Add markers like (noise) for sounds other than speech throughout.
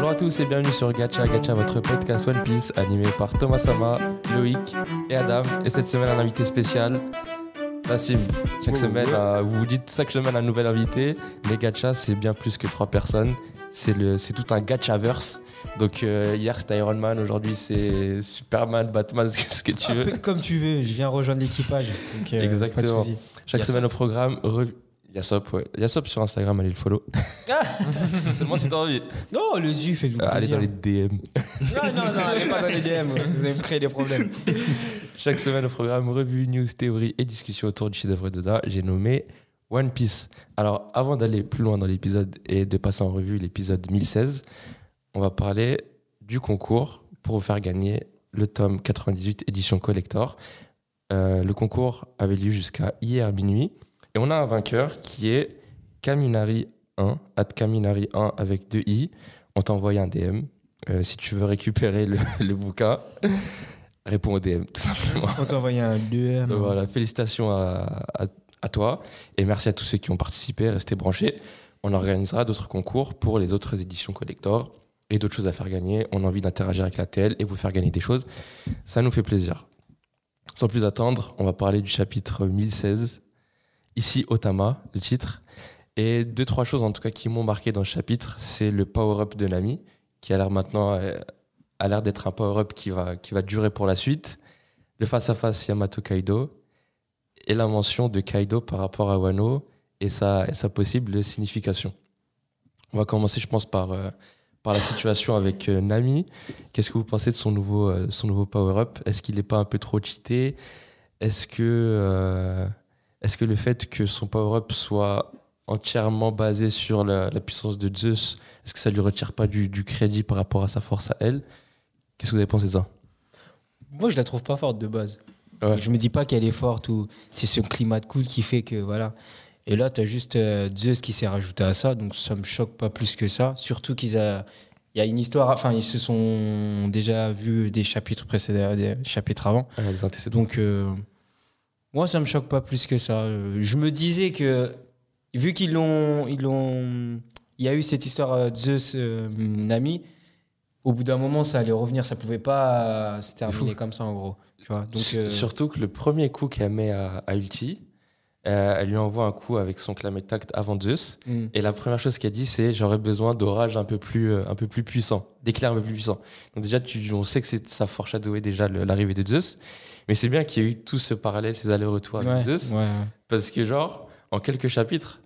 Bonjour à tous et bienvenue sur Gacha Gacha, votre podcast One Piece animé par Thomas Sama, Loïc et Adam. Et cette semaine, un invité spécial, Nassim. Chaque semaine, euh, vous vous dites chaque semaine un nouvel invité, mais Gacha, c'est bien plus que trois personnes. C'est le, c'est tout un Gachaverse. Donc euh, hier c'était Iron Man, aujourd'hui c'est Superman, Batman, (laughs) ce que tu Un veux. peu comme tu veux, je viens rejoindre l'équipage. donc, euh, Exactement. Pas de souci. Chaque semaine au programme, rev- Yassop, ouais. Yassop sur Instagram, allez le follow. Seulement si t'as envie. Non, le ZU, faites-vous Euh, Allez dans les DM. Non, non, non, allez pas dans les DM, vous allez me créer des problèmes. (laughs) Chaque semaine au programme, revue, news, théorie et discussion autour du chef-d'œuvre d'Oda, j'ai nommé One Piece. Alors, avant d'aller plus loin dans l'épisode et de passer en revue l'épisode 1016, on va parler du concours pour vous faire gagner le tome 98 édition collector. Euh, le concours avait lieu jusqu'à hier minuit et on a un vainqueur qui est Kaminari1, at Kaminari1 avec deux i. On t'a envoyé un DM. Euh, si tu veux récupérer le, (laughs) le bouquin, réponds au DM, tout simplement. On t'a envoyé un DM. Donc voilà, félicitations à, à- à toi et merci à tous ceux qui ont participé. Restez branchés. On organisera d'autres concours pour les autres éditions collector et d'autres choses à faire gagner. On a envie d'interagir avec la TL et vous faire gagner des choses. Ça nous fait plaisir. Sans plus attendre, on va parler du chapitre 1016. Ici, Otama, le titre. Et deux, trois choses en tout cas qui m'ont marqué dans ce chapitre, c'est le power-up de Nami, qui a l'air maintenant euh, a l'air d'être un power-up qui va, qui va durer pour la suite. Le face-à-face Yamato Kaido et la mention de Kaido par rapport à Wano et sa, et sa possible signification. On va commencer, je pense, par, euh, par la situation avec euh, Nami. Qu'est-ce que vous pensez de son nouveau, son nouveau power-up? Est-ce qu'il n'est pas un peu trop cheaté? Est-ce que, est-ce que le fait que son power-up soit entièrement basé sur la, la puissance de Zeus, est-ce que ça lui retire pas du, du crédit par rapport à sa force à elle? Qu'est-ce que vous avez pensé de ça? Moi, je la trouve pas forte de base. Ouais. Je me dis pas qu'elle est forte ou c'est ce climat de cool qui fait que voilà. Et là, tu as juste euh, Zeus qui s'est rajouté à ça, donc ça me choque pas plus que ça. Surtout qu'ils a, il y a une histoire, enfin ils se sont déjà vus des chapitres précédents, des chapitres avant. Antécédents Donc, euh, moi, ça me choque pas plus que ça. Euh, Je me disais que, vu qu'ils l'ont. Ils l'ont il y a eu cette histoire euh, Zeus euh, Nami, au bout d'un moment, ça allait revenir. Ça pouvait pas euh, se terminer comme ça, en gros. Tu vois Donc, Sur- euh, Surtout que le premier coup qu'elle met à, à Ulti, euh, elle lui envoie un coup avec son clamet tact avant Zeus. hmm. Et la première chose qu'elle dit, c'est j'aurais besoin d'orage un peu plus, euh, un peu plus puissant, d'éclairs un peu plus puissants. Donc déjà, tu, on sait que ça foreshadowait déjà l'arrivée de Zeus. Mais c'est bien qu'il y ait eu tout ce parallèle, ces allers-retours avec Ouais, Zeus. ouais, ouais. Parce que genre, en quelques chapitres,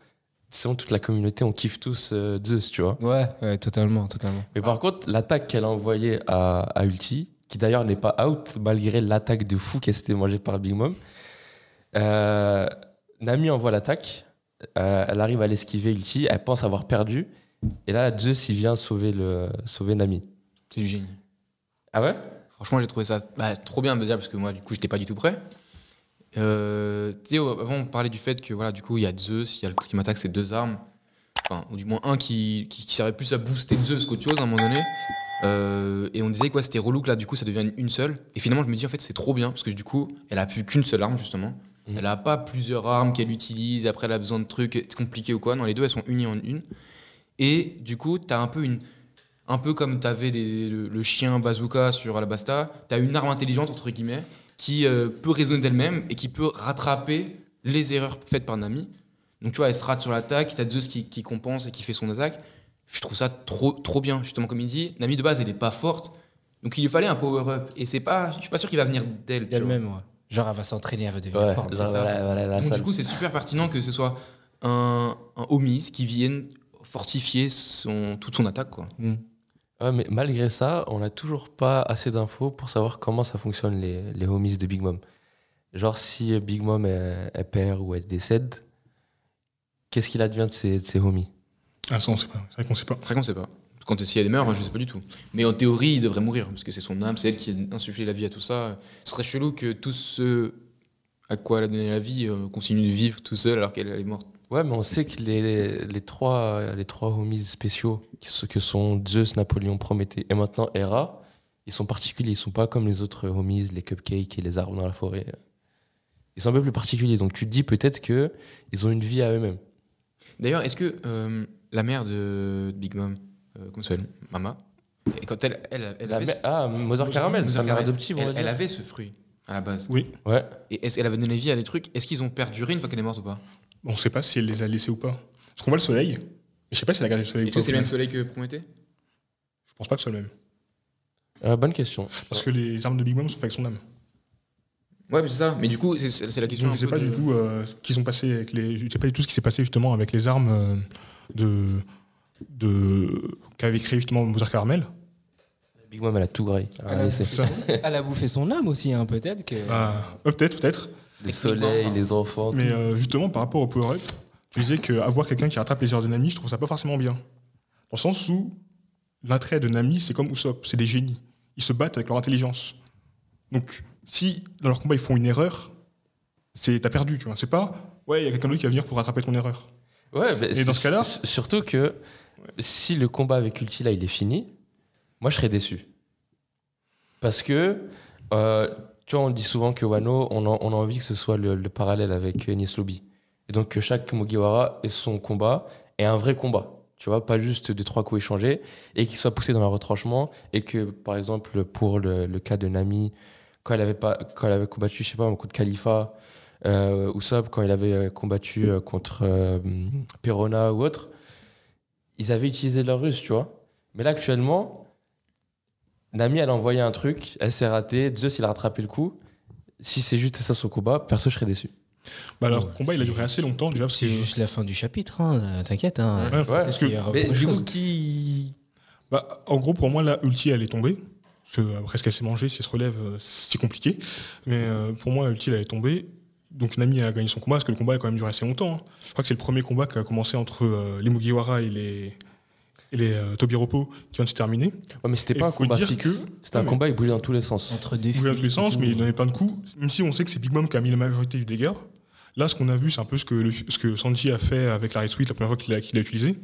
selon toute la communauté, on kiffe tous euh, Zeus, tu vois. Ouais, ouais, totalement, totalement. Mais par contre, l'attaque qu'elle a envoyée à, à Ulti, qui d'ailleurs n'est pas out, malgré l'attaque de fou qu'elle s'était mangée par Big Mom, euh, Nami envoie l'attaque, euh, elle arrive à l'esquiver Ulti, elle pense avoir perdu, et là, Zeus, il vient sauver, le, sauver Nami. C'est du génie. Ah ouais? Franchement, j'ai trouvé ça bah, trop bien déjà parce que moi, du coup, j'étais pas du tout prêt. Euh, tu sais, avant, on parlait du fait que voilà, du coup, il y a Zeus, il y a le qui m'attaque, c'est deux armes. Enfin, ou du moins un qui, qui, qui servait plus à booster Zeus qu'autre chose à un moment donné. Euh, et on disait quoi, c'était relou que là, du coup, ça devient une seule. Et finalement, je me dis, en fait, c'est trop bien parce que du coup, elle a plus qu'une seule arme, justement. Mhm. Elle a pas plusieurs armes qu'elle utilise, après, elle a besoin de trucs compliqués ou quoi. Non, les deux, elles sont unies en une. Et du coup, tu as un peu une. Un peu comme tu avais le, le chien bazooka sur Alabasta, tu as une arme intelligente, entre guillemets, qui euh, peut raisonner d'elle-même et qui peut rattraper les erreurs faites par Nami. Donc tu vois, elle se rate sur l'attaque, tu as Zeus qui, qui compense et qui fait son attaque. Je trouve ça trop, trop bien, justement, comme il dit. Nami de base, elle est pas forte, donc il lui fallait un power-up. Et c'est pas, je suis pas sûr qu'il va venir d'elle. tu vois. Elle-même, ouais. Genre, elle va s'entraîner, elle va devenir Ouais, forte. genre, c'est ça. voilà, voilà, la Donc salle. du coup, c'est super pertinent que ce soit un, un homies qui vienne fortifier son, toute son attaque. Quoi. Hmm. Ouais, mais malgré ça, on n'a toujours pas assez d'infos pour savoir comment ça fonctionne les, les homies de Big Mom. Genre, si Big Mom elle, elle perd ou elle décède, qu'est-ce qu'il advient de ses, de ses homies? Ah, ça, on sait pas. C'est vrai qu'on sait pas. C'est vrai qu'on sait pas. Quand si elle meurt, je sais pas du tout. Mais en théorie, il devrait mourir, parce que c'est son âme, c'est elle qui a insufflé la vie à tout ça. Ce serait chelou que tous ceux à quoi elle a donné la vie euh, continuent de vivre tout seul alors qu'elle elle est morte. Ouais, mais on sait que les, les, trois, les trois homies spéciaux, que sont Zeus, Napoléon, Prométhée et maintenant Hera, ils sont particuliers. Ils sont pas comme les autres homies, les cupcakes et les arbres dans la forêt. Ils sont un peu plus particuliers. Donc tu te dis peut-être que ils ont une vie à eux-mêmes. D'ailleurs, est-ce que euh, la mère de Big Mom, euh, comment ça s'appelle? Mama? Et quand elle, elle, avait, mè- Ah, Mother Caramel, sa mère adoptive, elle, avait ce fruit à la base. Oui. Ouais. Et est-ce qu'elle avait donné vie à des trucs? Est-ce qu'ils ont perduré une fois qu'elle est morte ou pas? On sait pas si elle les a laissés ou pas. Parce qu'on voit le soleil. Mais je sais pas si elle a gardé le soleil ou Est-ce que c'est le même soleil que Prométhée? Je pense pas que ce soit le même. Euh, bonne question. Parce que les armes de Big Mom sont faites avec son âme. Ouais, mais c'est ça. Mais du coup, c'est c'est la question. Donc, je sais pas de- du tout euh, ce qu'ils ont passé avec les. Je sais pas du tout ce qui s'est passé justement avec les armes euh, de. de qu'avait créé justement Mother Caramel. Big Mom, elle a tout gré. Elle a. Ça. Elle a bouffé son âme aussi, hein, peut-être que. Ah, euh, peut-être, peut-être. Les soleils, les enfants. Mais euh, justement, par rapport au power-up, je disais qu'avoir quelqu'un qui rattrape les heures de Nami, je trouve ça pas forcément bien. Dans le sens où l'attrait de Nami, c'est comme Usopp, c'est des génies. Ils se battent avec leur intelligence. Donc, si dans leur combat ils font une erreur, c'est t'as perdu, tu vois. C'est pas, ouais, il y a quelqu'un d'autre qui va venir pour rattraper ton erreur. Ouais, mais Et dans ce cas-là Surtout que si le combat avec Ulti, là, il est fini, moi, je serais déçu. Parce que, euh, tu vois, on dit souvent que Wano, on a, envie que ce soit le, le parallèle avec euh, Enies Lobby. Et donc que chaque Mugiwara ait son combat et un vrai combat. Tu vois, pas juste deux, trois coups échangés et qu'il soit poussé dans le retranchement. Et que, par exemple, pour le, cas de Nami, quand elle avait, combattu, je sais pas, un coup de Khalifa, euh, Usopp, quand il avait euh, combattu euh, contre euh, Perona ou autre, ils avaient utilisé leur ruse, tu vois. Mais là, actuellement, Nami, elle a envoyé un truc, elle s'est ratée, Zeus, il a rattrapé le coup. Si c'est juste ça son combat, perso, je serais déçu. Bah, leur combat, il a duré assez longtemps déjà. C'est juste la fin du chapitre, hein, euh, t'inquiète. Hein. Ouais, Ouais, parce que- Mais du coup, qui. bah, en gros, pour moi, la Ulti, elle est tombée. Parce que après ce qu'elle s'est mangée, si elle se relève, euh, c'est compliqué. Mais euh, pour moi, Ulti, elle est tombée. Donc Nami a gagné son combat, parce que le combat a quand même duré assez longtemps. hein. Je crois que c'est le premier combat qui a commencé entre euh, les Mugiwara et les, et les euh, Tobiropo qui vient de se terminer. Ouais, mais c'était Et pas un combat que- C'était un combat, il bougeait dans tous les sens. Entre deux Il bougeait dans tous les sens, mais il donnait plein de coups. Même si on sait que c'est Big Mom qui a mis la majorité du dégât. Là, ce qu'on a vu, c'est un peu ce que, le- ce que Sanji a fait avec la Red Sweet la première fois qu'il l'a l'a utilisé.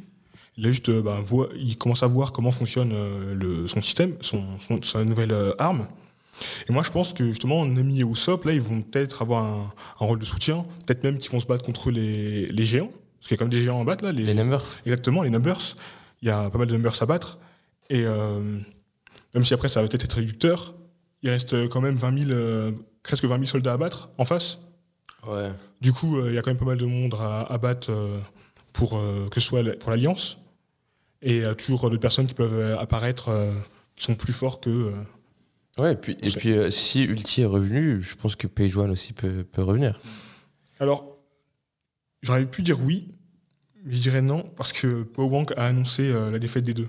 Il a juste, euh, bah, voit- il commence à voir comment fonctionne euh, le, son système, son, son- sa nouvelle euh, arme. Et moi, je pense que justement, Nami et Usopp, là, ils vont peut-être avoir un, un rôle de soutien. Peut-être même qu'ils vont se battre contre les, les géants. Parce qu'il y a quand même des géants à battre, là. Les numbers. Exactement, les numbers. Il y a pas mal de numbers à battre. Et euh, même si après ça va peut-être être réducteur, il reste quand même 20 000, euh, presque 20 000 soldats à battre en face. Ouais. Du coup, euh, il y a quand même pas mal de monde à, à battre pour que ce soit pour l'Alliance. Et il y a toujours d'autres personnes qui peuvent apparaître qui sont plus forts que. Ouais, et puis, et sait. puis euh, si Ulti est revenu, je pense que Page One aussi peut, peut revenir. Alors, j'aurais pu dire oui, je dirais non, parce que Powerbank a annoncé euh, la défaite des deux.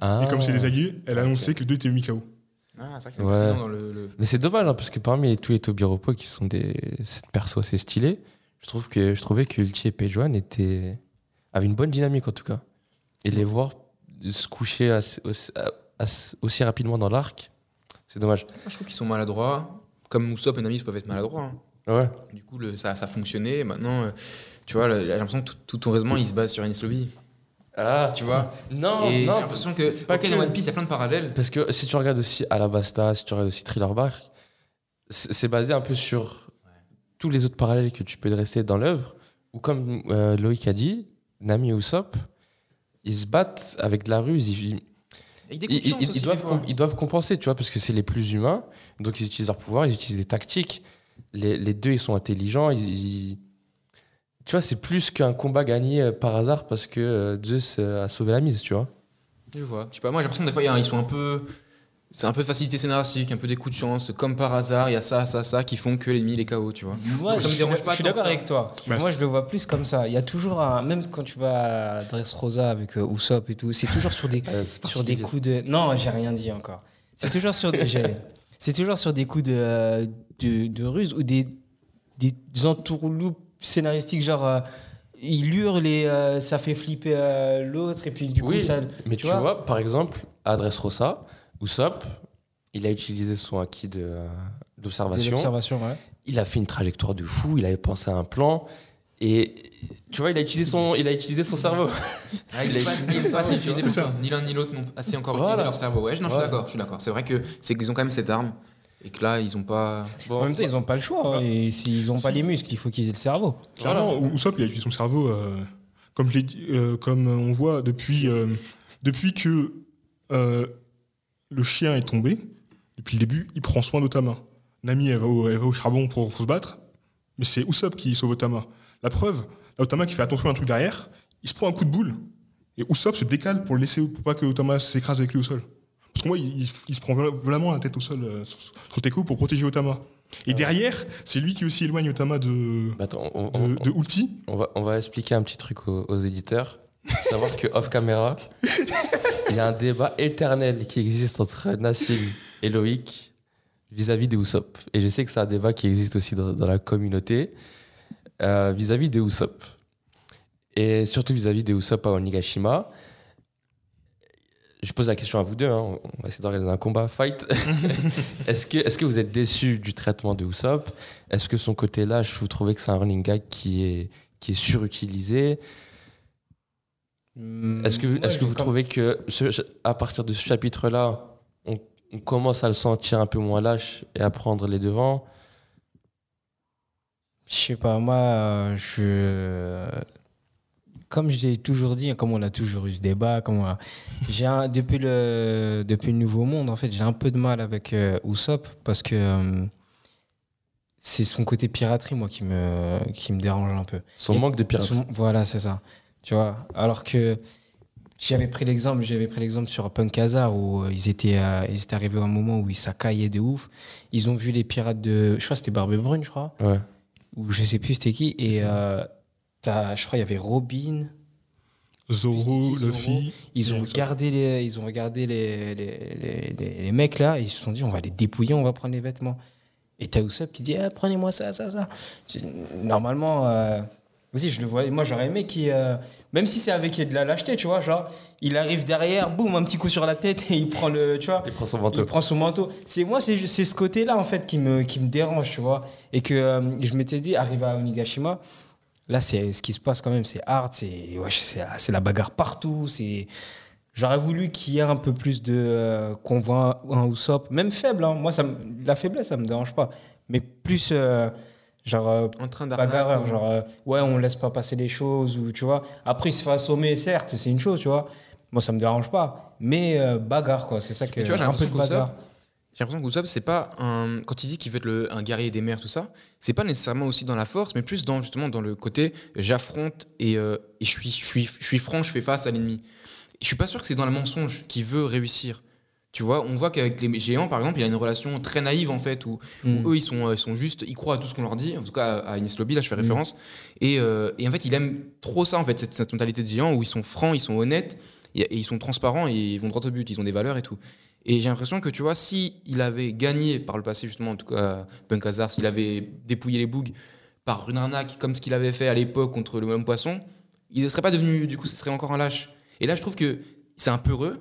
Ah. Et comme c'est les alliés, elle a annoncé que les deux étaient mis KO. Ah, c'est vrai que c'est Ouais. pertinent dans le. le- Mais c'est dommage, hein, parce que parmi les- tous les Tobiropo qui sont des cette perso assez stylée, je trouve que je trouvais que Ulti et Page One étaient avaient une bonne dynamique en tout cas. Et les voir se coucher assez, aussi, assez- aussi rapidement dans l'arc, c'est dommage. Moi, je trouve qu'ils sont maladroits. Comme Usopp et Nami peuvent être maladroits. hein. Ouais. Du coup, le- ça, ça a fonctionné. Maintenant, euh, tu vois, j'ai l'impression que tout, tout ton raisonnement, il se base sur Ennis Lobby. Ah, Tu vois non, Et j'ai l'impression que, pas que. dans One Piece, il y a plein de parallèles. parce que si tu regardes aussi Alabasta, si tu regardes aussi Thriller Bark, c'est basé un peu sur tous les autres parallèles que tu peux dresser dans l'œuvre, ou comme euh, Loïc a dit, Nami et Usopp, ils se battent avec de la ruse, ils, Ils, ils- ils aussi, doivent com- ils doivent compenser, tu vois, parce que c'est les plus humains. Donc, ils utilisent leur pouvoir, ils utilisent des tactiques. Les, les deux, ils sont intelligents. Ils- Tu vois, c'est plus qu'un combat gagné euh, par hasard parce que euh, Zeus euh, a sauvé la mise, tu vois. Je vois. Je sais pas, moi j'ai l'impression que des fois, il y a- ils sont un peu. C'est un peu de facilité scénaristique, un peu des coups de chance. Comme par hasard, il y a ça, ça, ça qui font que l'ennemi il est KO, tu vois. Moi, Donc, ça je me suis dérange pas Je suis d'accord avec toi. Bah, Moi, je le vois plus comme ça. Il y a toujours un. Même quand tu vas à Dressrosa avec euh, Usopp et tout, c'est toujours sur des, (laughs) sur des coups de. Non, j'ai rien dit encore. C'est toujours sur des. C'est toujours sur des coups de, de, de ruse ou des, des entourloupes scénaristiques, genre. euh, il hurle et euh, ça fait flipper euh, l'autre, et puis du coup, Oui, ça. Mais tu, vois, par exemple, à Dressrosa, Usopp, il a utilisé son acquis de, euh, d'observation. ouais. Il a fait une trajectoire de fou, il avait pensé à un plan. Et tu vois, il a utilisé son, il a utilisé son cerveau. (laughs) Ah, il Il a il pas (laughs) utilisé. Ni l'un ni l'autre n'ont assez encore Voilà. utilisé leur cerveau. Ouais, non, je suis d'accord, je suis d'accord. C'est vrai que c'est qu'ils ont quand même cette arme et que là, ils ont pas. Bon, En même temps, ils n'ont pas le choix. hein, et s'ils n'ont pas les muscles, il faut qu'ils aient le cerveau. Clairement, il a utilisé son cerveau euh, comme, je l'ai dit- euh, comme on voit depuis, euh, depuis que euh, le chien est tombé, depuis le début, il prend soin d'Otama. Nami, elle va, au, elle va au charbon pour, pour se battre, mais c'est Usopp qui sauve Otama. La preuve, là, Otama qui fait attention à un truc derrière, il se prend un coup de boule, et Usopp se décale pour le laisser, pour pas que Otama s'écrase avec lui au sol. Parce que moi, il, se prend vraiment la tête au sol euh, sur, sur Teko pour protéger Otama. Et derrière, c'est lui qui aussi éloigne Otama de, Bah, Attends, on, on- de, de Ulti. on va, on va expliquer un petit truc aux, aux éditeurs. Savoir que off caméra, il y a un débat éternel qui existe entre Nassim et Loïc vis-à-vis des Usopp. Et je sais que c'est un débat qui existe aussi dans, dans la communauté euh, vis-à-vis des Usopp. Et surtout vis-à-vis des Usopp à Onigashima. Je pose la question à vous deux, hein. on va essayer d'organiser un combat, fight. (laughs) est-ce que, est que vous êtes déçu du traitement de Usopp? Est-ce que son côté lâche, vous trouvez que c'est un running gag qui est, qui est surutilisé? Est-ce que, Moi, est-ce que j'ai vous comme- trouvez que ce- à partir de ce chapitre-là, on, on commence à le sentir un peu moins lâche et à prendre les devants? Je sais pas, moi, euh, je. Comme je l'ai toujours dit, comme on a toujours eu ce débat, comme on a- (laughs) j'ai un- depuis, le, depuis le Nouveau Monde, en fait, j'ai un peu de mal avec euh, Usopp parce que euh, c'est son côté piraterie, moi, qui me, qui me dérange un peu. Son Et manque de piraterie. son- Voilà, c'est ça. Tu vois, alors que j'avais pris l'exemple, j'avais pris l'exemple sur Punk Hazard où euh, ils étaient, euh, ils étaient arrivés à un moment où ils s'accaillaient de ouf. Ils ont vu les pirates de, je crois que c'était Barbe Brune, je crois Ouais. ou je sais plus c'était qui et je crois il y avait Robin Zoro. Luffy. ils ont regardé les ils ont regardé les, les, les, les- les mecs là et ils se sont dit on va les dépouiller on va prendre les vêtements et t'as Usopp qui dit Ah, prenez-moi ça ça ça normalement euh, vas-y je le vois moi j'aurais aimé qu'il euh, même si c'est avec de la lâcheté tu vois genre il arrive derrière boum un petit coup sur la tête et il prend le tu vois Il prend son il manteau. prend son manteau. C'est moi, c'est c'est ce côté-là en fait qui me qui me dérange, tu vois. Et que euh, je m'étais dit, arrivé à Onigashima, là c'est ce qui se passe quand même, c'est hard, c'est ouais, c'est la- bagarre partout. C'est j'aurais voulu qu'il y ait un peu plus de euh, qu'on voit un Usopp, même faible. hein. Moi, ça la faiblesse, ça me dérange pas, mais plus euh, genre euh, En train bagarreur, genre euh, ouais, on laisse pas passer les choses ou tu vois. Après, il se fait assommer, certes, c'est une chose, tu vois. Moi, ça me dérange pas, mais euh, bagarre quoi, c'est ça que Mais tu vois, j'ai un peu de bagarre. J'ai l'impression qu'Usopp, c'est pas un. Quand il dit qu'il veut être le- un guerrier des mers, tout ça, c'est pas nécessairement aussi dans la force, mais plus dans justement dans le côté j'affronte et, euh, et je, suis, je, suis, je suis franc, je fais face à l'ennemi. Je suis pas sûr que c'est dans le mensonge qu'il veut réussir. Tu vois, on voit qu'avec les géants, par exemple, il y a une relation très naïve en fait, où, où Mm. eux ils sont, euh, ils sont juste, ils croient à tout ce qu'on leur dit, en tout cas à Ines Lobby, là je fais Mm. référence. Et, euh, et en fait, il aime trop ça en fait, cette, cette mentalité de géant où ils sont francs, ils sont honnêtes, et, et ils sont transparents et ils vont droit au but, ils ont des valeurs et tout. Et j'ai l'impression que tu vois, si il avait gagné par le passé, justement, en tout cas, Punk Hazard, s'il avait dépouillé les bougs par une arnaque comme ce qu'il avait fait à l'époque contre le même poisson, il ne serait pas devenu, du coup, ce serait encore un lâche. Et là, je trouve que c'est un peu heureux,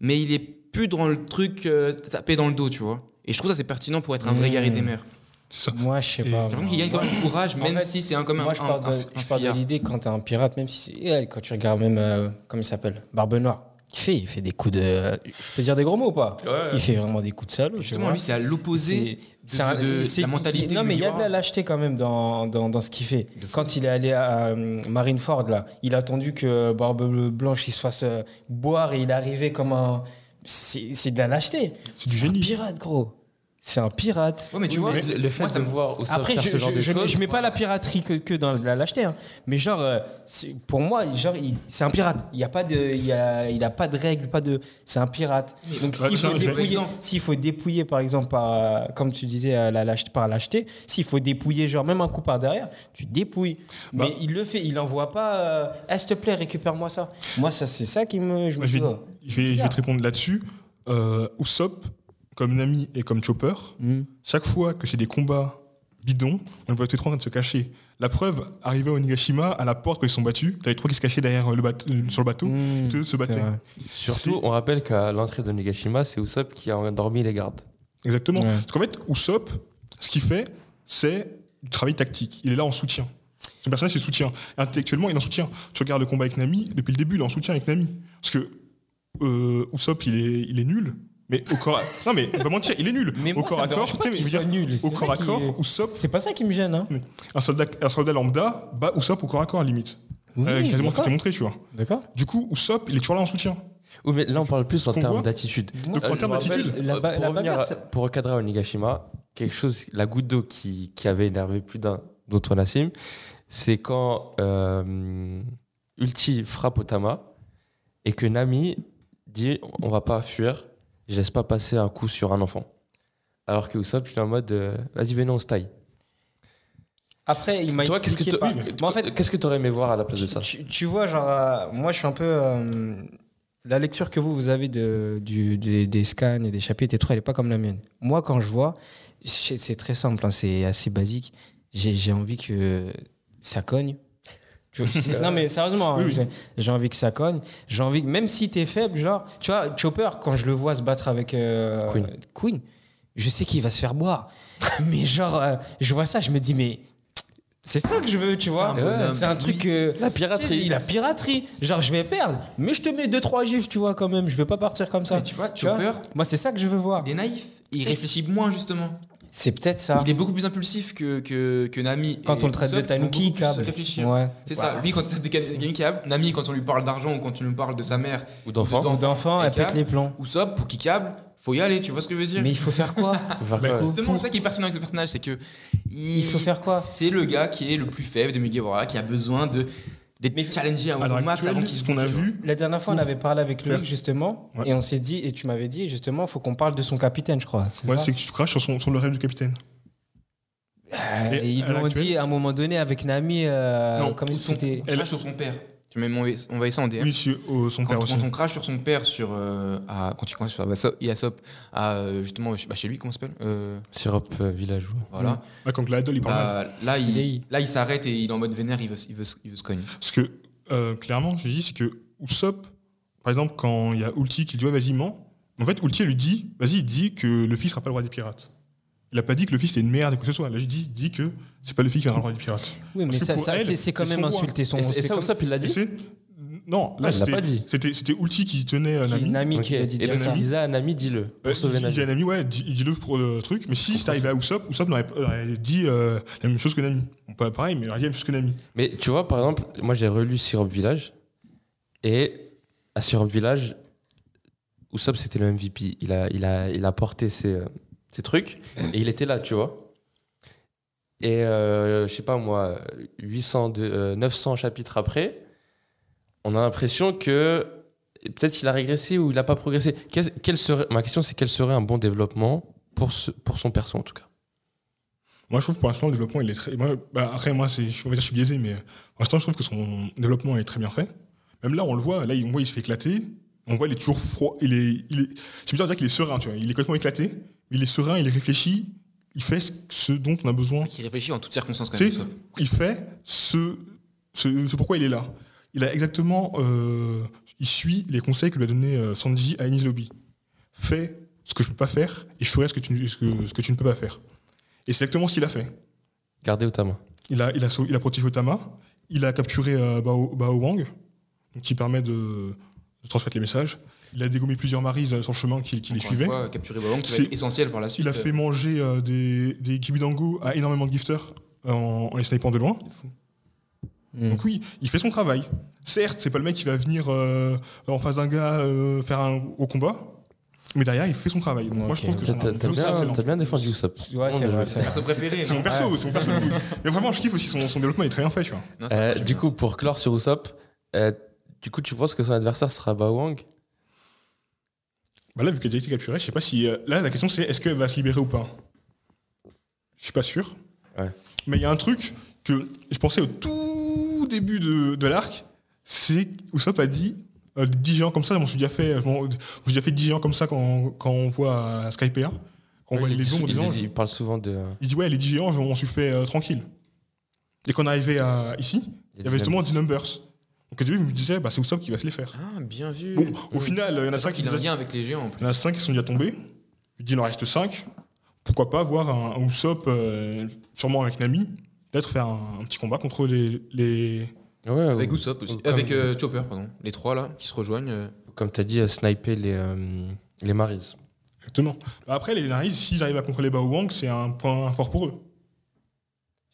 mais il est plus dans le truc euh, tapé dans le dos, tu vois. Et je trouve ça c'est pertinent pour être un vrai Mmh. guerrier des mers. Ça. Moi, je sais Et- pas. J'ai l'impression qu'il gagne quand même du courage, En même fait, si c'est un comme un, Moi, je pars de, l'idée quand t'es un pirate, même si c'est. eh, Quand tu regardes même. euh, comment il s'appelle? Barbe Noire. Il fait, il fait des coups de. Je peux dire des gros mots ou pas? Il fait vraiment des coups de salaud. Justement, lui, c'est à l'opposé C'est- de, un- la mentalité. Non, mais il y a de la lâcheté quand même dans, dans, dans ce qu'il fait. Quand il est allé à euh, Marineford, là, il a attendu que Barbe Blanche il se fasse euh, boire et il est arrivé comme un. C'est c'est de la lâcheté. C'est du un génie. pirate, gros. C'est un pirate. Ouais, mais tu Oui, vois, mais le fait moi, ça de me- voir Usopp Après, faire je, ce genre je, de je, mets- choses, je mets pas la piraterie que, que dans la lâcheté, hein. mais genre, euh, pour moi, genre, c'est un pirate. Il y a pas de, il a, il a pas de règles, pas de, c'est un pirate. Donc s'il faut dépouiller, s'il faut dépouiller, par exemple, par, comme tu disais, la lâcheté, par lâcheté, s'il faut dépouiller, genre même un coup par derrière, tu dépouilles. Bah. mais il le fait, il envoie pas, euh, Eh, s'il te plaît, récupère-moi ça. Moi, ça, c'est ça qui me, je me dis, vais, oh. je, vais, je vais te répondre là-dessus. Euh, Usopp, comme Nami et comme Chopper, Hmm. chaque fois que c'est des combats bidons, on voit tous les trois en train de se cacher. La preuve, arrivé à Onigashima, à la porte quand ils sont battus, t'avais trois qui se cachaient derrière le bateau, sur le bateau, Hmm. tous les autres se battaient. Surtout, on rappelle qu'à l'entrée de Nigashima, c'est Usopp qui a endormi les gardes. Exactement. Ouais. Parce qu'en fait, Usopp, ce qu'il fait, c'est du travail tactique. Il est là en soutien. Son personnage, c'est soutien. Intellectuellement, il est en soutien. Tu regardes le combat avec Nami, depuis le début, il est en soutien avec Nami. Parce que euh, Usopp, il est, il est nul. Mais au corps à... Non, mais on va mentir, il est nul. Mais au moi, corps à corps, pas dire, nul. C'est au corps à qui- corps, Usopp, C'est pas ça qui me gêne, hein. un soldat, un soldat lambda bat Usopp au corps à corps à la limite. Oui, euh, quasiment tout d'accord. est montré, tu vois. D'accord. Du coup, Usopp, il est toujours là en soutien. Oui, mais là, on parle plus en termes d'attitude. En Euh, termes d'attitude, euh, pour, recadrer à Onigashima, quelque chose, la goutte d'eau qui, qui avait énervé plus d'un d'autres Nassim, c'est quand euh, Ulti frappe Otama et que Nami dit on va pas fuir, je laisse pas passer un coup sur un enfant. Alors que Usopp, il est en mode euh, vas-y, venez, on se taille. Après, il m'a Toi, qu'est-ce que tu en fait, qu'est-ce que t'aurais aimé voir à la place de ça tu, tu vois, genre, euh, moi, je suis un peu. euh, la lecture que vous, vous avez de, du, des, des scans et des chapitres et tout, elle n'est pas comme la mienne. Moi, quand je vois, c'est très simple, hein, c'est assez basique. J'ai envie que ça cogne. Vois, non, mais sérieusement, hein, Oui, oui. j'ai- envie que ça cogne. J'ai envie que, même si t'es faible, genre, tu vois, Chopper, quand je le vois se battre avec euh, Queen. Queen, je sais qu'il va se faire boire. (laughs) mais genre, euh, je vois ça, je me dis, mais c'est ça que je veux, tu vois. C'est un truc. euh, La piraterie. la piraterie. Genre, je vais perdre, mais je te mets 2-3 gifs, tu vois, quand même. Je vais pas partir comme ça. Mais tu vois, Tu vois Chopper, Moi, c'est ça que je veux voir. il est naïf. Il réfléchit moins, justement. C'est peut-être ça. Il est beaucoup plus impulsif que, que, que Nami. Quand et on le traite de plus câble. réfléchir. Ouais. C'est ça. Lui, quand c'est des câbles, Nami, quand on lui parle d'argent ou quand tu lui parles de sa mère, Ou d'enfant elle pète les plans. ou Sop, pour qu'il câble, faut y aller, tu vois ce que je veux dire? Mais il faut faire quoi? (laughs) Bah, Justement, pour- c'est ça qui est pertinent avec ce personnage, c'est que. Il faut faire quoi? C'est le gars qui est le plus faible de Mugiwara, qui a besoin de d'être challengé À l'heure max avant qu'il ce qu'on a vu, La dernière fois, on avait parlé avec Loïc, justement, Ouais. et on s'est dit, et tu m'avais dit, justement, faut qu'on parle de son capitaine, je crois. C'est ouais, ça c'est que tu craches sur, son, sur le rêve du capitaine. Euh, Et ils l'ont dit à un moment donné avec Nami, euh, Non, comme Ou si son, c'était. on crache sur son père. Tu m'as envoyé ça en DM. Oui, sur- son père Quand, aussi. quand on crache sur son père, sur, euh, à, quand il commence sur Yasop, à, euh, justement bah, chez lui, comment ça s'appelle Euh, Syrup euh, Village. ouais. Voilà. Quand il parle. Bah, là, Il là, il s'arrête et il est en mode vénère, il veut, il veut, il veut se cogner. Parce que, euh, clairement, je dis, c'est que Usopp, par exemple, quand il y a Ulti qui dit, ouais, vas-y, mens, en fait, Ulti, elle lui dit, vas-y, il dit que le fils sera pas le roi des pirates. Il a pas dit que le fils était une merde et quoi que ce soit. Là, je dis, il dit que c'est pas le fils qui sera le roi des pirates. Oui, mais ça, ça, elle, c'est quand même insulter son. Et, et c'est ça, comme- Usopp, il l'a dit. Non, là, Ah, c'était- dit. c'était c'était Ulti qui tenait euh, Nami. Nami qui a dit Et ça. il disait à Nami, dis-le. Pour Euh, sauver il dit à Nami. Nami, ouais, dis- dis-le pour le truc. Mais si c'est arrivé à Usopp, Usopp aurait, aurait dit euh, la même chose que Nami. Bon, pas pareil, mais il aurait dit la même chose que Nami. Mais tu vois, par exemple, moi j'ai relu Syrup Village et à Syrup Village, Usopp c'était le MVP. Il a, il a, il a porté ses, ses trucs et il était là, tu vois. Et euh, je sais pas moi, 800, de- euh, 900 chapitres après, on a l'impression que peut-être qu'il a régressé ou il n'a pas progressé. Serait, ma question c'est quel serait un bon développement pour, pour son perso en tout cas? Moi, je trouve pour l'instant, le développement, il est très. Moi, bah, après, moi, je, dire, je suis biaisé, mais pour l'instant, je trouve que son développement est très bien fait. Même là, on le voit, là, on voit, il se fait éclater. On voit, il est toujours froid. Il est, il est, c'est bizarre de dire qu'il est serein, tu vois. Il est complètement éclaté, il est serein, il réfléchit, il fait ce- dont on a besoin. Qui réfléchit en toutes circonstances quand Tu même. il fait ce, ce, ce pourquoi il est là. Il a exactement. euh, il suit les conseils que lui a donné euh, Sanji à Enies Lobby. Fais ce que je peux pas faire et je ferai ce que tu, ce que, ce que tu ne peux pas faire. Et c'est exactement ce qu'il a fait. Gardez Otama. Il a, il a, il a protégé Otama, il a capturé euh, Bao, Bao Wang, donc qui permet de, de transmettre les messages. Il a dégommé plusieurs maris euh, sur le chemin qui, qui les suivaient. fois, capturer Ballon qui va être essentiel par la suite. Il a fait manger euh, des, des kibidango à énormément de gifters euh, en, en les snipant de loin. Mm. Donc oui, il fait son travail. Certes, c'est pas le mec qui va venir euh, en face d'un gars euh, faire un au combat, mais derrière, il fait son travail. Donc moi, je trouve que T'as son t'as- bien, excellent. t'as bien défendu Usopp. Ouais, c'est vrai. C'est c'est mon perso préféré. C'est mon perso, c'est mon perso. mais vraiment, je kiffe aussi son, son développement, il est très bien fait, tu vois. Non, Euh, du coup, pour clore sur Usopp, euh, du coup, tu penses que son adversaire sera Bawang Bah là, vu qu'elle a déjà été capturée, je sais pas si. euh, là, la question c'est est-ce qu'elle va se libérer ou pas? Je suis pas sûr. Ouais. Mais il y a un truc que je pensais au tout début de, de l'arc, c'est Usopp a dit euh, 10 géants comme ça, je m'en suis déjà fait, je m'en- j'ai déjà fait 10 géants comme ça quand, quand on voit à Skype 1, quand on voit les ombres des il- anges. Il parle souvent de. Il dit ouais, les 10 géants, je m'en suis fait euh, tranquille. Et quand on est arrivé à, ici, il y avait justement 10 numbers. Donc au début, je me disais, bah, c'est Usopp qui va se les faire. Ah, bien vu. Bon, au final, il y en a 5 qui a- lien avec les géants il y en a 5 qui sont déjà tombés. Je dis, il en reste 5. Pourquoi pas voir un, un Usopp, euh, sûrement avec Nami, peut-être faire un, un petit combat contre les. les... Ouais, Avec ou- Usopp aussi. comme- Avec euh, Chopper, pardon. Les trois là qui se rejoignent. euh, Comme tu as dit, euh, sniper les, euh, les Maris. Exactement. Après, les Naris, s'ils arrivent à contrôler Bao Wang, c'est un point fort pour eux.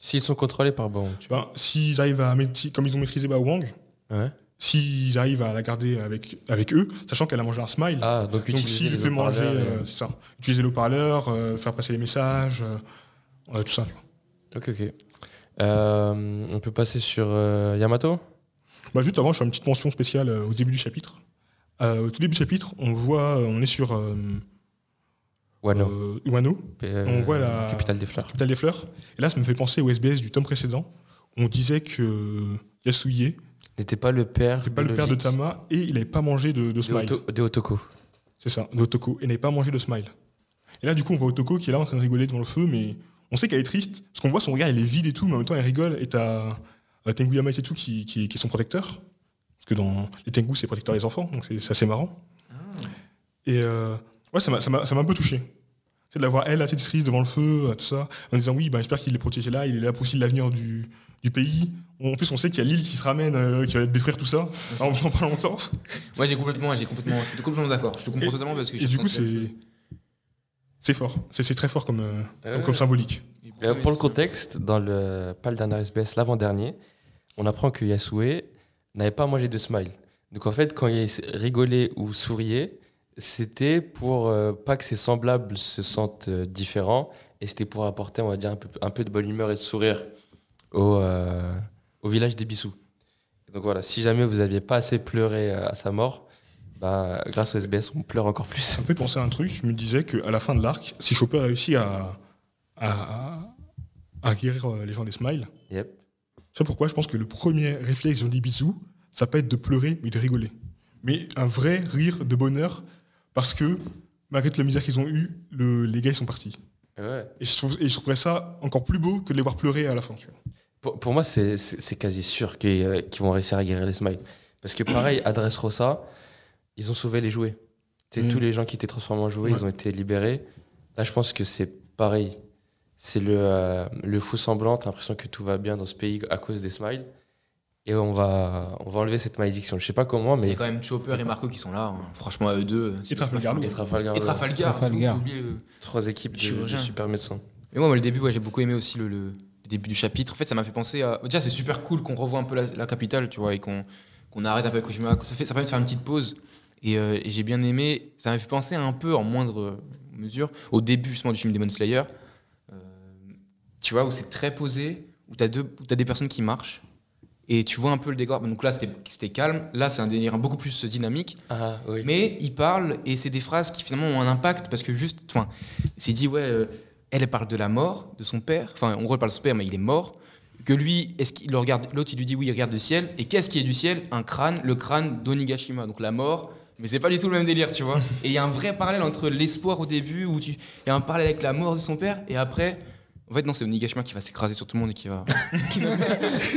S'ils sont contrôlés par Bawang, tu Ben, s'ils arrivent à maîtriser, comme ils ont maîtrisé Bawang, Ouais. s'ils arrivent à la garder avec, avec eux, sachant qu'elle a mangé un smile. Ah, donc s'il fait manger, euh, c'est ça, utiliser le parleur faire passer les messages, euh, euh, tout ça. tu vois. Ok, ok. Euh, on peut passer sur euh, Yamato? Bah, juste avant, je fais une petite mention spéciale euh, au début du chapitre. Euh, au tout début du chapitre, on voit, euh, on est sur euh, Wano. euh, Wano, Euh, on voit la- Capitale des fleurs. capitale des fleurs. Et là, ça me fait penser au SBS du tome précédent. On disait que Yasuye N'était pas le père. n'était pas le père de Tama et il n'avait pas mangé de, de de, Smile. Oto- de Otoko. C'est ça, de Otoko. Et n'avait pas mangé de Smile. Et là, du coup, on voit Otoko qui est là en train de rigoler devant le feu, mais on sait qu'elle est triste. Parce qu'on voit son regard, il est vide et tout, mais en même temps, elle rigole. Et t'as Tengu Yamato et tout qui, qui, qui est son protecteur. Parce que dans les Tengu, c'est protecteur des enfants, donc c'est assez marrant. Et euh, ouais, ça m'a- ça m'a ça m'a un peu touché. C'est de la voir elle assez triste devant le feu, euh, tout ça, en disant oui, ben, j'espère qu'il est protégé là, il est là pour aussi l'avenir du, du pays. En plus, on sait qu'il y a l'île qui se ramène, euh, qui va détruire tout ça, en faisant pas longtemps. Moi, j'ai complètement, j'ai complètement, je suis complètement d'accord. Je te comprends Et- totalement parce que Et je du coup, c'est c'est fort. C'est c'est très fort comme, euh, comme, Ouais. comme symbolique. Pour le contexte, dans le, pas le dernier SBS, l'avant-dernier, on apprend que Yasue n'avait pas mangé de smile. Donc en fait, quand il rigolait ou souriait, c'était pour euh, pas que ses semblables se sentent euh, différents et c'était pour apporter, on va dire, un peu, un peu de bonne humeur et de sourire au, euh, au village des Bissous. Donc voilà, si jamais vous n'aviez pas assez pleuré à sa mort, bah, grâce au SBS, on pleure encore plus. Ça me fait penser à un truc. Je me disais qu'à la fin de l'arc, si Chopper réussit à, à, à guérir les gens des smiles, Yep. c'est pourquoi je pense que le premier réflexe des bisous, ça peut être de pleurer mais de rigoler. Mais un vrai rire de bonheur parce que malgré toute la misère qu'ils ont eue, le- les gars ils sont partis. Ouais. Et je, trouve, et je trouverais ça encore plus beau que de les voir pleurer à la fin. tu vois. Pour, pour moi, c'est- quasi sûr qu'ils euh, qu'ils vont réussir à guérir les smiles. Parce que pareil, (clears throat) à Dressrosa, ils ont sauvé les jouets. Mm. Tous les gens qui étaient transformés en jouets, Ouais. ils ont été libérés. Là, je pense que c'est pareil. C'est le, euh, le faux semblant. T'as l'impression que tout va bien dans ce pays à cause des smiles. Et on va, on va enlever cette malédiction. Je sais pas comment, Il y mais a quand même Chopper et Marco qui sont là. hein. Franchement, eux deux. c'est Et Trafalgar et Trafalgar, Et Trafalgar. Le- trois équipes de, super médecins. Mais moi, moi, le début, ouais, j'ai beaucoup aimé aussi le, le- le début du chapitre. En fait, ça m'a fait penser à. Déjà, c'est super cool qu'on revoie un peu la, la capitale, tu vois, et qu'on qu'on arrête un peu avec Kojima. Ça, fait, ça permet de faire une petite pause. Et, euh, et j'ai bien aimé. Ça m'a fait penser un peu, en moindre mesure, au début justement du film Demon Slayer. Euh, tu vois, où c'est très posé, où tu as, des personnes qui marchent. Et tu vois un peu le décor. Donc là, c'était calme. Là, c'est un délire beaucoup plus dynamique. Ah oui. Mais il parle et c'est des phrases qui finalement ont un impact parce que juste, enfin, c'est dit ouais, euh, elle parle de la mort de son père. Enfin, en gros, elle parle de son père, mais il est mort. Que lui, est-ce qu'il regarde L'autre, il lui dit oui, il regarde le ciel. Et qu'est-ce qui est du ciel? Un crâne, le crâne d'Onigashima, donc la mort. Mais c'est pas du tout le même délire, tu vois. Et il y a un vrai parallèle entre l'espoir au début où tu, il y a un parallèle avec la mort de son père et après. En fait, non, c'est Onigashima qui va s'écraser sur tout le monde et qui va.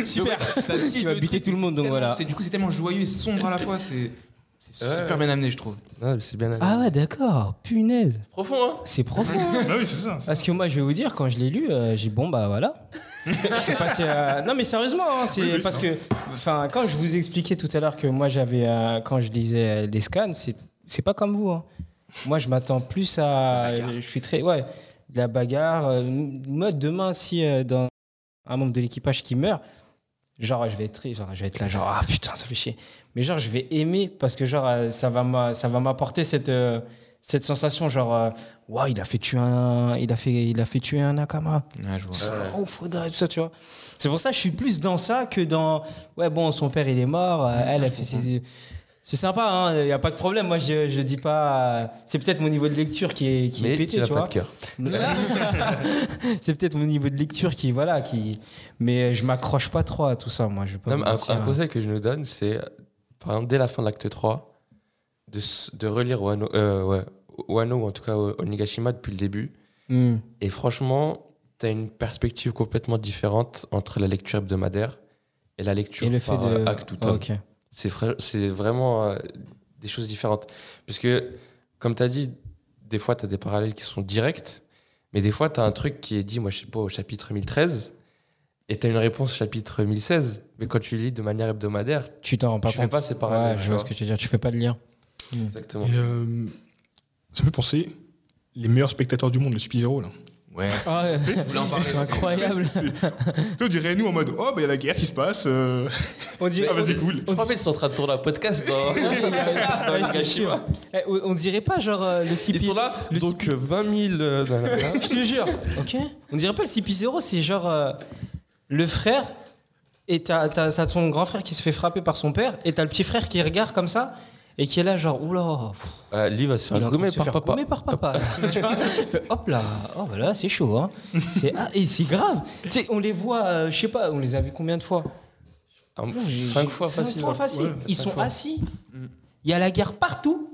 Super. (laughs) Ça Qui va (laughs) buter tout le monde, donc voilà. c'est- Du coup, c'est tellement joyeux et sombre à la fois. C'est c'est Ouais. super bien amené, je trouve. Mais c'est bien. Ah ouais, d'accord. Punaise. Profond, hein C'est profond. hein. (laughs) Ah oui, c'est ça. Parce que moi, je vais vous dire, quand je l'ai lu, euh, j'ai dit, bon, bah voilà. je suis passé à- Non, mais sérieusement, hein, c'est Oui, oui, parce que, enfin, quand je vous expliquais tout à l'heure que moi, j'avais, euh, quand je lisais euh, les scans, c'est, c'est pas comme vous. hein. Moi, je m'attends plus à. Je suis très. Ouais, de la bagarre. euh, moi, demain, si euh, dans un membre de l'équipage qui meurt, genre, je vais être, genre, je vais être là, genre, ah putain, ça fait chier. Mais genre, je vais aimer parce que, genre, euh, ça va ça va m'apporter cette. euh, cette sensation genre Waouh, il a fait tuer un il a fait il a fait tuer un nakama Ouais, je vois. ça, Ouais. oh, faudrait ça, tu vois. C'est pour ça que je suis plus dans ça que dans. Ouais, bon, son père, il est mort. elle a fait ses. C'est sympa, il n'y a pas de problème. Moi, je, je dis pas. euh, C'est peut-être mon niveau de lecture qui est, qui est Mais pété, tu n'as tu pas vois. de cœur. (laughs) c'est peut-être mon niveau de lecture qui. Voilà, qui. Mais je m'accroche pas trop à tout ça, moi. Je vais pas Non, un, hein. conseil que je nous donne, c'est, par exemple, dès la fin de l'acte 3, de, de relire Wano, euh, ouais, Wano, ou en tout cas Onigashima depuis le début. Hmm. Et franchement, tu as une perspective complètement différente entre la lecture hebdomadaire et la lecture Et le fait par de. euh, acte ou tome. fra- c'est vraiment euh, des choses différentes. Puisque, comme tu as dit, des fois, tu as des parallèles qui sont directs, mais des fois, tu as un truc qui est dit, moi, je sais pas, au chapitre 1013, et tu as une réponse au chapitre 1016, mais quand tu lis de manière hebdomadaire, Tu t'en rends pas tu fais compte. pas ces parallèles. Ouais, je tu vois vois. ce que tu veux dire. Tu fais pas de lien. Exactement. Et, euh, ça me fait penser les meilleurs spectateurs du monde, le Spizero, là. Ouais. Ah, en parler c'est incroyable. (laughs) Tu sais, on dirait nous en mode oh bah il y a la guerre qui se passe. euh, On dirait, Ah bah c'est cool. Je me rappelle, ils sont en train de tourner un podcast dans, (laughs) dans. Eh, on on dirait pas genre euh, le Ils CP. sont là, le donc euh, 20 000. euh, (laughs) nanana. Je te jure. Ok. On dirait pas le CP0, c'est genre euh, le frère et t'as, t'as, t'as ton grand frère qui se fait frapper par son père et t'as le petit frère qui regarde comme ça et qui est là genre oula. Euh, Lee va se faire gommer par faire papa. par papa. (laughs) Hop là, oh bah là c'est chaud hein. C'est ah, et c'est grave. Tu sais, on les voit, euh, je sais pas, on les a vus combien de fois Cinq fois cinq facile. fois hein. facile. Ouais, Ils sont fois. assis. Il y a la guerre partout.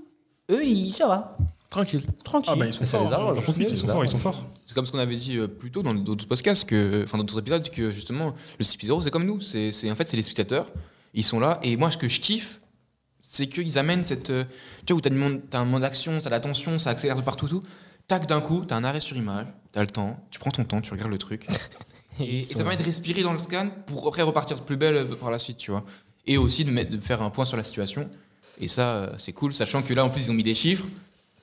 Eux, ils, ça va, Tranquille. tranquille. Ah bah ils sont Ça forts. les arrange, Ils sont forts, les ils sont forts. C'est comme ce qu'on avait dit euh, plus tôt dans d'autres podcasts, que, enfin dans d'autres épisodes, que justement, le CP0, c'est comme nous. C'est, c'est- en fait, c'est les spectateurs. Ils sont là. Et moi, ce que je kiffe, c'est qu'ils amènent cette. euh, tu vois, où t'as, du monde- t'as un moment d'action, t'as la tension, ça accélère de partout, tout. Tac, d'un coup, t'as un arrêt sur image, t'as le temps, tu prends ton temps, tu regardes le truc. (laughs) Et, ça permet de respirer dans le scan pour après repartir plus belle euh, par la suite, tu vois. Et aussi de, mettre, de faire un point sur la situation. Et ça, euh, c'est cool, sachant que là, en plus, ils ont mis des chiffres.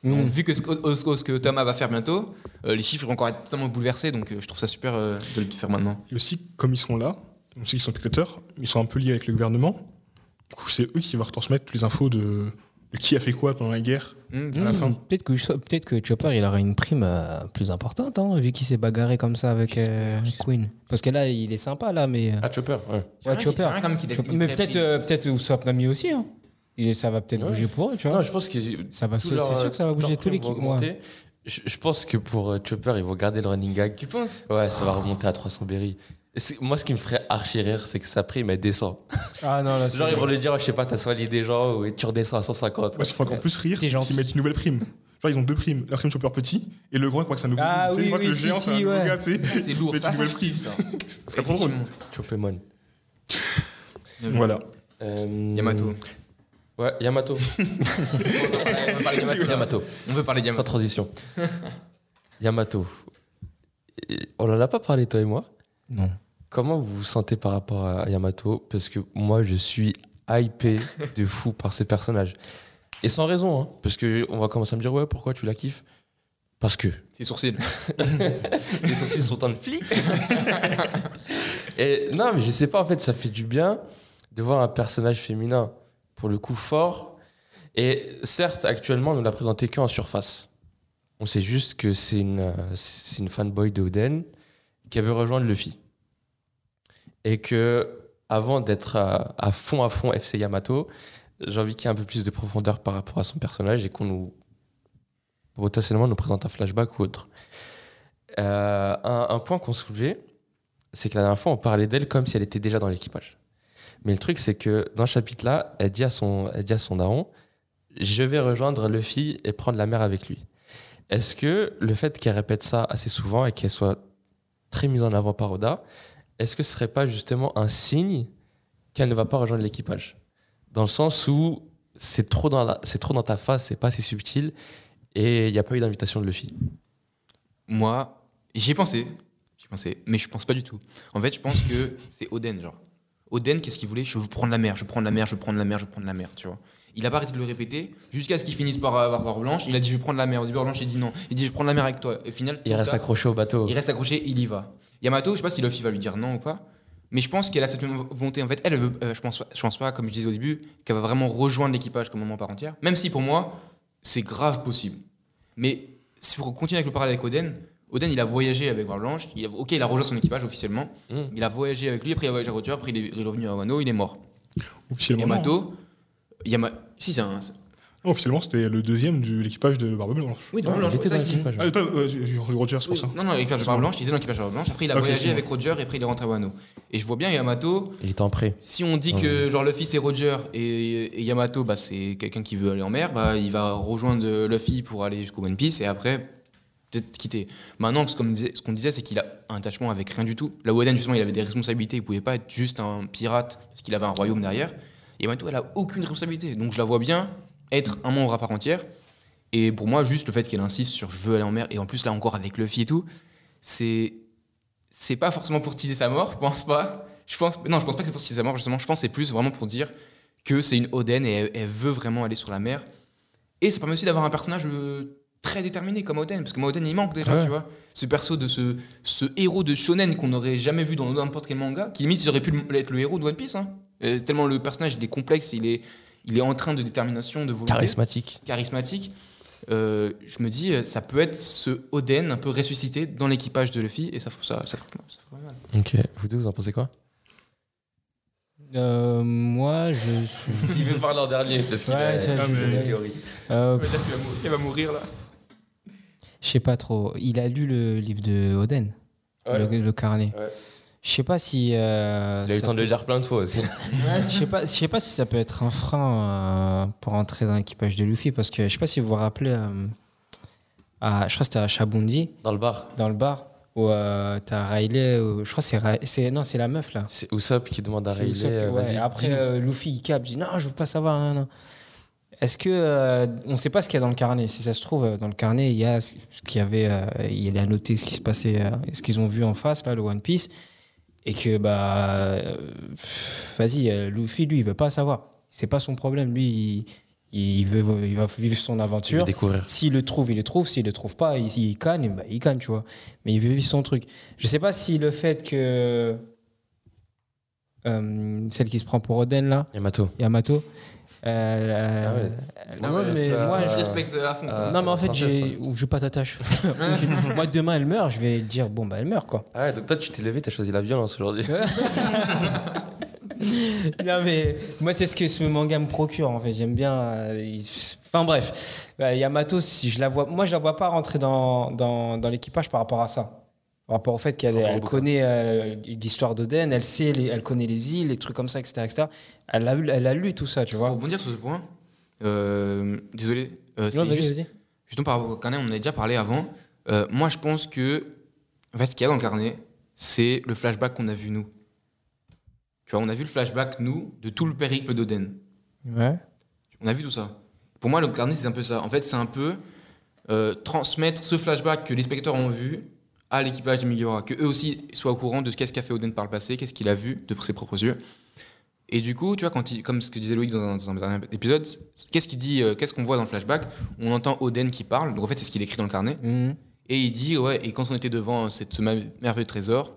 Mm. Donc, vu que ce, que- ce que Thomas va faire bientôt, euh, les chiffres vont encore être totalement bouleversés, donc euh, je trouve ça super euh, de le faire maintenant. Et aussi, comme ils sont là, on sait qu'ils sont spectateurs, ils sont un peu liés avec le gouvernement. Du coup, c'est eux qui vont retransmettre toutes les infos de, de qui a fait quoi pendant la guerre. À la Hmm, fin. Peut-être que, Chopper il aura une prime euh, plus importante, hein, vu qu'il s'est bagarré comme ça avec euh, Queen. Parce que là, il est sympa, là, mais. euh, Ah, Chopper, ouais. Ouais, Chopper. Chopper- Mais peut-être euh, peut-être Usopp Nami aussi. Hein. Et ça va peut-être Ouais. bouger pour eux, tu vois. Non, je pense que ça va, c'est leur- sûr que ça va bouger tous les ouais. Je, je pense que pour euh, Chopper, ils vont garder le running gag. Tu penses? Ouais, ça va remonter à 300 berry. C'est- Moi, ce qui me ferait archi rire, c'est que sa prime, elle descend. Ah non, là, (laughs) c'est- Genre, ils vont lui dire, je sais pas, t'as soigné des gens ou tu redescends à 150. Moi, qu'il faut encore plus rire, C'est c'est qu'ils mettent une nouvelle prime. Genre, ils ont deux primes. La prime Chopper petit et le grand, il croit que c'est un nouveau. Ah oui, il croit que oui, le si, géant, si, c'est un nouveau ouais. gars, tu sais. C'est lourd, ça, tu ça, veux je le kiffe, ça. Ce serait trop drôle. Choppermon. Voilà. Euh, Yamato. Ouais, Yamato. (laughs) On veut parler de Yamato. Yamato. On veut parler de Sans Yamato. transition. Yamato. On en a pas parlé, toi et moi? Non. Comment vous vous sentez par rapport à Yamato? Parce que moi, je suis hypé de (laughs) fou par ce personnage. Et sans raison, hein, parce que on va commencer à me dire ouais, pourquoi tu la kiffes? Parce que Ses sourcils. (laughs) les sourcils sont en flic. (laughs) Et non, mais je sais pas, en fait, ça fait du bien de voir un personnage féminin, pour le coup, fort. Et certes, actuellement, on ne l'a présenté qu'en surface. On sait juste que c'est une, une fanboy de Oden qui veut rejoindre Luffy. Et que, avant d'être à, fond, à fond FC Yamato, j'ai envie qu'il y ait un peu plus de profondeur par rapport à son personnage et qu'on nous, potentiellement, nous présente un flashback ou autre. Euh, un, un point qu'on soulevait, c'est que la dernière fois, on parlait d'elle comme si elle était déjà dans l'équipage. Mais le truc, c'est que dans ce chapitre-là, elle dit à son, elle dit à son daron Je vais rejoindre Luffy et prendre la mer avec lui. Est-ce que le fait qu'elle répète ça assez souvent et qu'elle soit très mise en avant par Oda, est-ce que ce serait pas justement un signe qu'elle ne va pas rejoindre l'équipage? Dans le sens où c'est trop, dans trop dans ta face, c'est pas assez subtil et il n'y a pas eu d'invitation de Luffy. Moi, j'y ai pensé. J'y pensé. Mais je pense pas du tout. En fait, je pense que c'est Oden, genre. Oden, qu'est-ce qu'il voulait? Je veux prendre la mer, je veux prendre la mer, je veux prendre la mer, je veux prendre la mer, tu vois. Il a pas arrêté de le répéter jusqu'à ce qu'il finisse par avoir Barbe Blanche. Il a dit je veux prendre la mer. Au début, Blanche, il dit non. Il dit je veux prendre la mer avec toi. Et au final, Il reste accroché au bateau. Il reste accroché, il y va. Yamato, je sais pas si Luffy va lui dire non ou pas, mais je pense qu'elle a cette même volonté. En fait, elle, veut, euh, je pense, je pense pas, comme je disais au début, qu'elle va vraiment rejoindre l'équipage comme moment part entière. Même si pour moi, c'est grave possible. Mais si vous continuez avec le parallèle avec Oden, Oden, il a voyagé avec Barbe Blanche. Il a, ok, il a rejoint son équipage officiellement. Mm. Il a voyagé avec lui. Après, il a voyagé avec Roger. Après, il est, il est revenu à Wano. Il est mort. Officiellement. Yamato, Yama... si c'est un. Non, officiellement, c'était le deuxième de l'équipage de Barbe Blanche. Oui, Ouais, Blanche, il était c'est ça dans l'équipage. Ah, pas, euh, Roger, c'est pour ça. non, non, l'équipage de Barbe Blanche, il était dans l'équipage de Barbe Blanche. Après, il a Ok, voyagé avec Roger et après, il est rentré à Wano. Et je vois bien Yamato, Il était en prêt. Si on dit que genre Luffy c'est Roger et, et Yamato bah, c'est quelqu'un qui veut aller en mer, bah, il va rejoindre Luffy pour aller jusqu'au One Piece et après peut-être quitter. Maintenant, ce qu'on disait, ce qu'on disait, c'est qu'il a un attachement avec rien du tout. Là où Oden justement il avait des responsabilités, il pouvait pas être juste un pirate parce qu'il avait un royaume derrière. Et Yamato elle a aucune responsabilité, donc je la vois bien être un membre à part entière. Et pour moi, juste le fait qu'elle insiste sur je veux aller en mer et en plus là encore avec Luffy et tout, c'est c'est pas forcément pour teaser sa mort, je pense pas. Je pense, non, je pense pas que c'est pour teaser sa mort, justement. Je pense que c'est plus vraiment pour dire que c'est une Oden et elle, elle veut vraiment aller sur la mer. Et ça permet aussi d'avoir un personnage euh, très déterminé comme Oden, parce que moi, Oden, il manque déjà, Ouais. tu vois. Ce perso de ce, ce héros de shonen qu'on n'aurait jamais vu dans n'importe quel manga, qui limite, il aurait pu être le héros de One Piece. hein. Euh, tellement le personnage, il est complexe, il est, il est en train de détermination, de volonté Charismatique. charismatique. Euh, je me dis, euh, ça peut être ce Oden un peu ressuscité dans l'équipage de Luffy, et ça, ça, ça, ça, ça mal. Ok. Vous deux, vous en pensez quoi? Euh, moi, je suis. (laughs) Il veut parler en dernier parce qu'il a- c'est vrai, Ah, mais- théorie. Euh, Il va mourir là. je sais pas trop. Il a lu le livre de Oden, le, le carnet. Ouais. Je sais pas si. euh, Il a eu le temps de le lire plein de fois aussi. Je sais pas, je sais pas si ça peut être un frein euh, pour entrer dans l'équipage de Luffy parce que je sais pas si vous vous rappelez, euh, à, je crois que c'était à Shabundi Dans le bar, dans le bar où euh, t'as Riley, ou- je crois que c'est non c'est la meuf là. c'est Usopp qui demande à Riley. Ouais. Après Luffy il capte, il dit non je veux pas savoir. non, non. Est-ce que on sait pas ce qu'il y a dans le carnet Si ça se trouve dans le carnet il y a ce qu'il y avait, il a noté ce qui se passait, ce qu'ils ont vu en face là le One Piece et que bah euh, vas-y euh, Luffy lui il veut pas savoir. C'est pas son problème lui il, il veut il va vivre son aventure. découvrir. S'il le trouve, il le trouve. S'il le trouve pas, il, il gagne, bah, il gagne, tu vois. Mais il veut vivre son truc. Je sais pas si le fait que euh, celle qui se prend pour Oden là, Yamato. Yamato. Ah ouais. Euh, mais pas- moi, je Euh, respecte à fond. euh, non, mais en fait, j'ai, ou je veux pas t'attacher. moi, demain, elle meurt, je vais dire, bon, bah, elle meurt, quoi. Ah ouais, donc toi, tu t'es levé, t'as choisi la violence aujourd'hui. (laughs) non, mais moi, c'est ce que ce manga me procure, en fait. J'aime bien. euh, il- Enfin, bref. Ouais, Yamato, si je la vois. Moi, je la vois pas rentrer dans, dans, dans l'équipage par rapport à ça. Par rapport au fait qu'elle elle connaît euh, l'histoire d'Oden, elle sait, les- elle connaît les îles, les trucs comme ça, etc. etc. Elle, a, lu- elle a lu tout ça, tu Pour vois. rebondir sur ce point, euh, désolé, euh, c'est juste, justement par rapport au carnet, on en a déjà parlé avant. Euh, moi, je pense que en fait, ce qu'il y a dans le carnet, c'est le flashback qu'on a vu nous. Tu vois, on a vu le flashback, nous, de tout le périple d'Oden. Ouais. On a vu tout ça. Pour moi, le carnet, c'est un peu ça. En fait, c'est un peu euh, transmettre ce flashback que les spectateurs ont vu à l'équipage de Miura, que eux aussi soient au courant de ce qu'est-ce qu'a fait Oden par le passé, qu'est-ce qu'il a vu de ses propres yeux. Et du coup, tu vois, quand il, comme ce que disait Loïc dans un, dans un dernier épisode, qu'est-ce qu'il dit, euh, qu'est-ce qu'on voit dans le flashback On entend Oden qui parle, donc en fait, c'est ce qu'il écrit dans le carnet. Mhm. Et il dit, ouais, et quand on était devant cette, ce merveilleux trésor,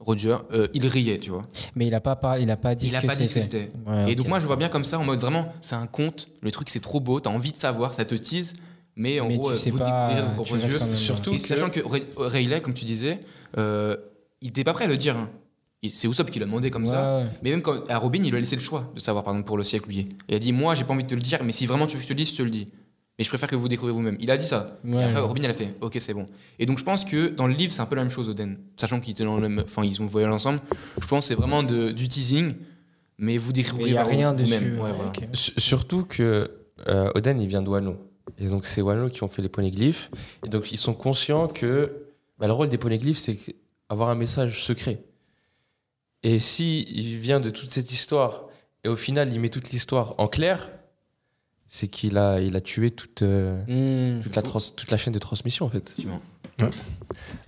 Roger, euh, il riait, tu vois. Mais il a pas, parlé- il a pas dit Il ce a que pas dit ce que c'était. Ouais, Et donc moi je vois bien comme ça en mode vraiment c'est un conte, le truc c'est trop beau, t'as envie de savoir, ça te tease, mais en Mais gros tu euh, sais vous pas, découvrirez de vos propres yeux. Surtout Et que- sachant que Ray- Rayleigh, comme tu disais, euh, il était pas prêt à le dire. hein. C'est Usopp qui l'a demandé comme ça. Ouais. Mais même quand, à Robin, il lui a laissé le choix de savoir, par exemple, pour le siècle oublié. Il a dit Moi, j'ai pas envie de te le dire, mais si vraiment tu veux que je te le dise, je te le dis. Mais je préfère que vous découvriez vous-même. Il a dit ça. Ouais, et après, ouais. Robin, elle a fait Ok, c'est bon. Et donc, je pense que dans le livre, c'est un peu la même chose, Oden. Sachant qu'ils étaient dans le même. Enfin, ils ont voyagé ensemble. Je pense que c'est vraiment de- du teasing, mais vous découvrirez il y a par rien vous-même. dessus. Ouais, ouais, voilà. ok. S- Surtout que euh, Oden, il vient de Wano. Et donc, c'est Wano qui ont fait les poneglyphes. Et donc, ils sont conscients que bah, le rôle des poneglyphes, c'est avoir un message secret. Et si il vient de toute cette histoire, et au final, il met toute l'histoire en clair, c'est qu'il a, il a tué toute, euh, Mhm. toute, la trans- toute la chaîne de transmission, en fait.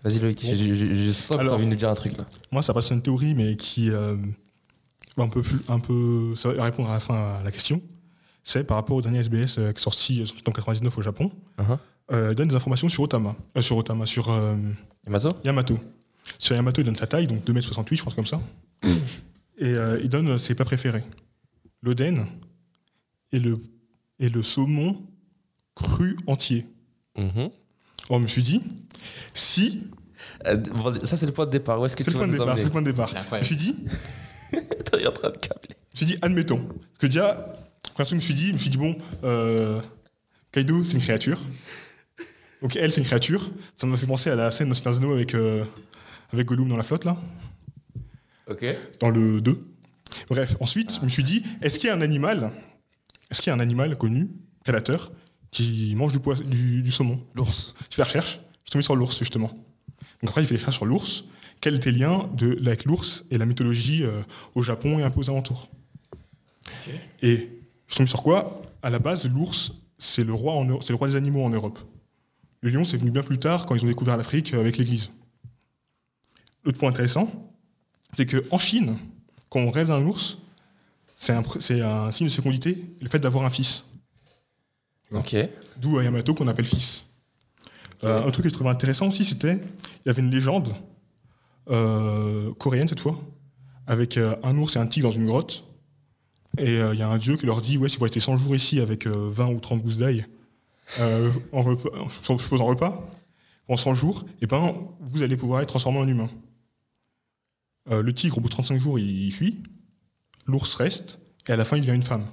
Vas-y, Loïc, Bon. je, je- je sens que tu as Alors- envie de nous dire un truc là. Moi, ça passe une théorie, mais qui euh, va un peu plus, un peu, ça va répondre à la fin à la question. C'est par rapport au dernier SBS euh, qui est sorti euh, en 99 au Japon. Il donne des informations sur Otama, euh, sur Otama, sur euh, Yamato? Yamato. Sur Yamato, il donne sa taille, donc 2m68, je pense comme ça. Et euh, il donne ses plats préférés. L'oden et le, et le saumon cru entier. Mhm. Oh, je me suis dit, si, Euh, bon, Ça, c'est le point de départ. Où est-ce que c'est tu le départ, c'est le point de départ. C'est Je me suis dit, (laughs) T'es en train de câbler. Je me suis dit, admettons. Parce que déjà, que je me suis dit, je me suis dit, bon, euh, Kaido, c'est une créature. Donc elle, c'est une créature. Ça m'a fait penser à la scène dans Anneaux avec, euh, avec Gollum dans la flotte, là, Ok. dans le 2. Bref, ensuite, je me suis dit, est-ce qu'il y a un animal, est-ce qu'il y a un animal connu, prédateur, qui mange du, pois- du, du saumon? L'ours. Je fais la recherche, je suis tombé sur l'ours, justement. Donc après, j'ai fait des recherches sur l'ours. Quel était le lien de, avec l'ours et la mythologie euh, au Japon et un peu aux alentours? Et je tombe sur quoi? À la base, l'ours, c'est le, roi en Euro- c'est le roi des animaux en Europe. Le lion, c'est venu bien plus tard quand ils ont découvert l'Afrique euh, avec l'Église. L'autre point intéressant, c'est qu'en Chine, quand on rêve d'un ours, c'est un, signe de fécondité, le fait d'avoir un fils. Ok. D'où Yamato qu'on appelle fils. Euh, un truc que je trouvais intéressant aussi, c'était il y avait une légende euh, coréenne cette fois, avec euh, un ours et un tigre dans une grotte. Et il y a un dieu qui leur dit Ouais, si vous restez 100 jours ici avec euh, 20 ou 30 gousses d'ail, en repas, je suppose en repas, en 100 jours, et ben, vous allez pouvoir être transformé en humain. Euh, le tigre, au bout de 35 jours, il, fuit. L'ours reste, et à la fin, il devient une femme.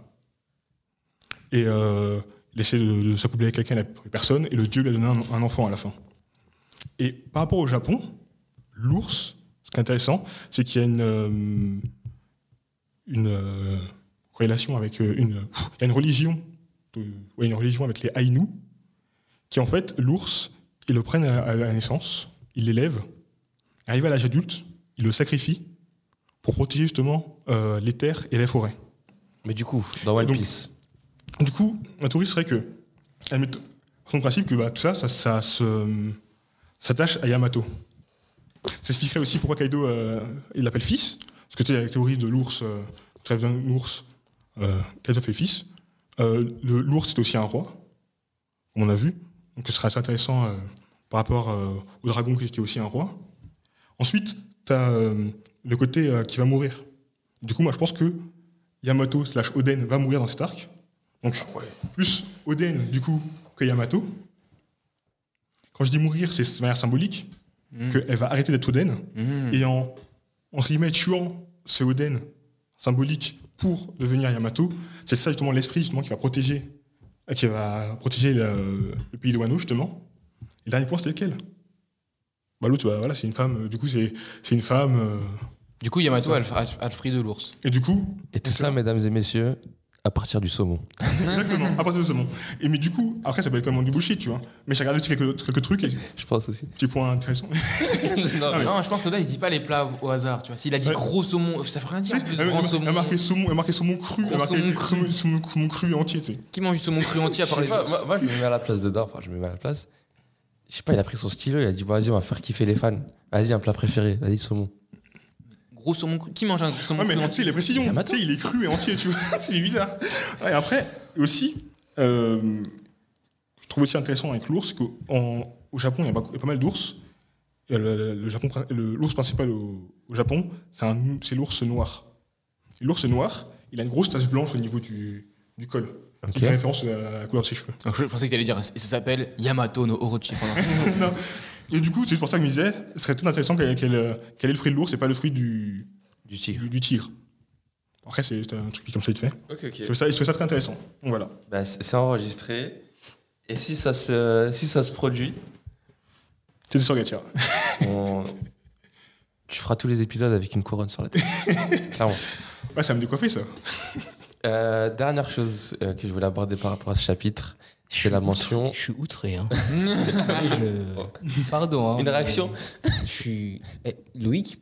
Et euh, il essaie de, s'accoupler avec quelqu'un, personne, et le dieu lui a donné un, enfant à la fin. Et par rapport au Japon, l'ours, ce qui est intéressant, c'est qu'il y a une, euh, corrélation avec une, religion, une religion avec les Ainu, qui en fait, l'ours, ils le prennent à, la naissance, ils l'élèvent, arrivé à l'âge adulte, ils le sacrifient pour protéger justement euh, les terres et les forêts. Mais du coup, dans One Donc- Piece, Du coup, ma théorie serait que, admettons, son principe que bah, tout ça, ça, ça se- s'attache à Yamato. Ça expliquerait aussi pourquoi Kaido, euh, il l'appelle fils. Parce que tu sais, la théorie de l'ours, euh, trêve d'un ours, euh, Kaido fait fils. Euh, L'ours, c'est aussi un roi, comme on a vu. Donc ce serait assez intéressant euh, par rapport euh, au dragon qui qui est aussi un roi. Ensuite, as le côté euh, qui va mourir. Du coup, moi, je pense que Yamato slash Oden va mourir dans cet arc. Donc, plus Oden, du coup, que Yamato. Quand je dis mourir, c'est de manière symbolique, Mm. qu'elle va arrêter d'être Oden, Mm. et en, entre guillemets, tuant ce Oden symbolique pour devenir Yamato, c'est ça justement l'esprit justement qui va protéger, euh, qui va protéger le, le pays de Wano, justement. Et le dernier point, c'était lequel? Bah, L'autre, bah, voilà, c'est une femme, euh, du coup, c'est c'est une femme. euh, Du coup, Yamato a le, a- a le fruit de l'ours. et du coup, et tout ça, mesdames et messieurs, à partir du saumon. Exactement, à partir ce moment. Et mais du coup, après, ça peut être quand même du bullshit, tu vois. Mais j'ai regardé aussi quelques, quelques trucs et Je pense aussi. petits points intéressants. (laughs) non, mais- Non, je pense que Oda, il dit pas les plats au hasard, tu vois. S'il a dit Ouais. gros saumon, ça veut rien dire plus, Elle grand a saumon. marqué saumon, elle a marqué saumon cru, elle a marqué saumon cru. saumon, saumon- saumon cru entier, tu sais. Qui mange du saumon cru entier à part les moi, moi, je me mets à la place de Dor, enfin, je me mets à la place. Je sais pas, il a pris son stylo, il a dit, bon, vas-y, on va faire kiffer les fans. Vas-y, un plat préféré, vas-y, saumon. Gros saumon cru. Qui mange un gros saumon Ouais, mais cru tu sais, entier les précisions, Yamato. tu sais, il est cru et entier, tu vois. (laughs) c'est bizarre. Ouais, après, aussi, euh, je trouve aussi intéressant avec l'ours, qu'au Japon, il y, a pas, il y a pas mal d'ours. Le, le Japon, le- l'ours principal au, au Japon, c'est l'ours noir. L'ours noir, il a une grosse tache blanche au niveau du, du col. Ok. Qui fait référence à la couleur de ses cheveux. Donc, je pensais que tu allais dire, et ça s'appelle Yamato no Orochi. (laughs) Non. Et du coup, c'est pour ça que je me disais, ce serait tout intéressant qu'elle euh, qu'elle ait le fruit de l'ours et pas le fruit du, Du tigre. du, du tigre. Après, c'est un truc qui, comme ça, il te fait. Ok, ok. Je trouve ça, je trouve ça très intéressant. Donc voilà. Bah, c'est enregistré. Et si ça se, si ça se produit, C'est sur Gatia. (laughs) on- tu feras tous les épisodes avec une couronne sur la tête. (laughs) Clairement. Ouais, ça va me décoiffer, ça. Euh, dernière chose euh, que je voulais aborder par rapport à ce chapitre, c'est la mention. Je suis outré. Hein. (laughs) Je- Pardon. hein, Une réaction Je suis. Eh, Loïc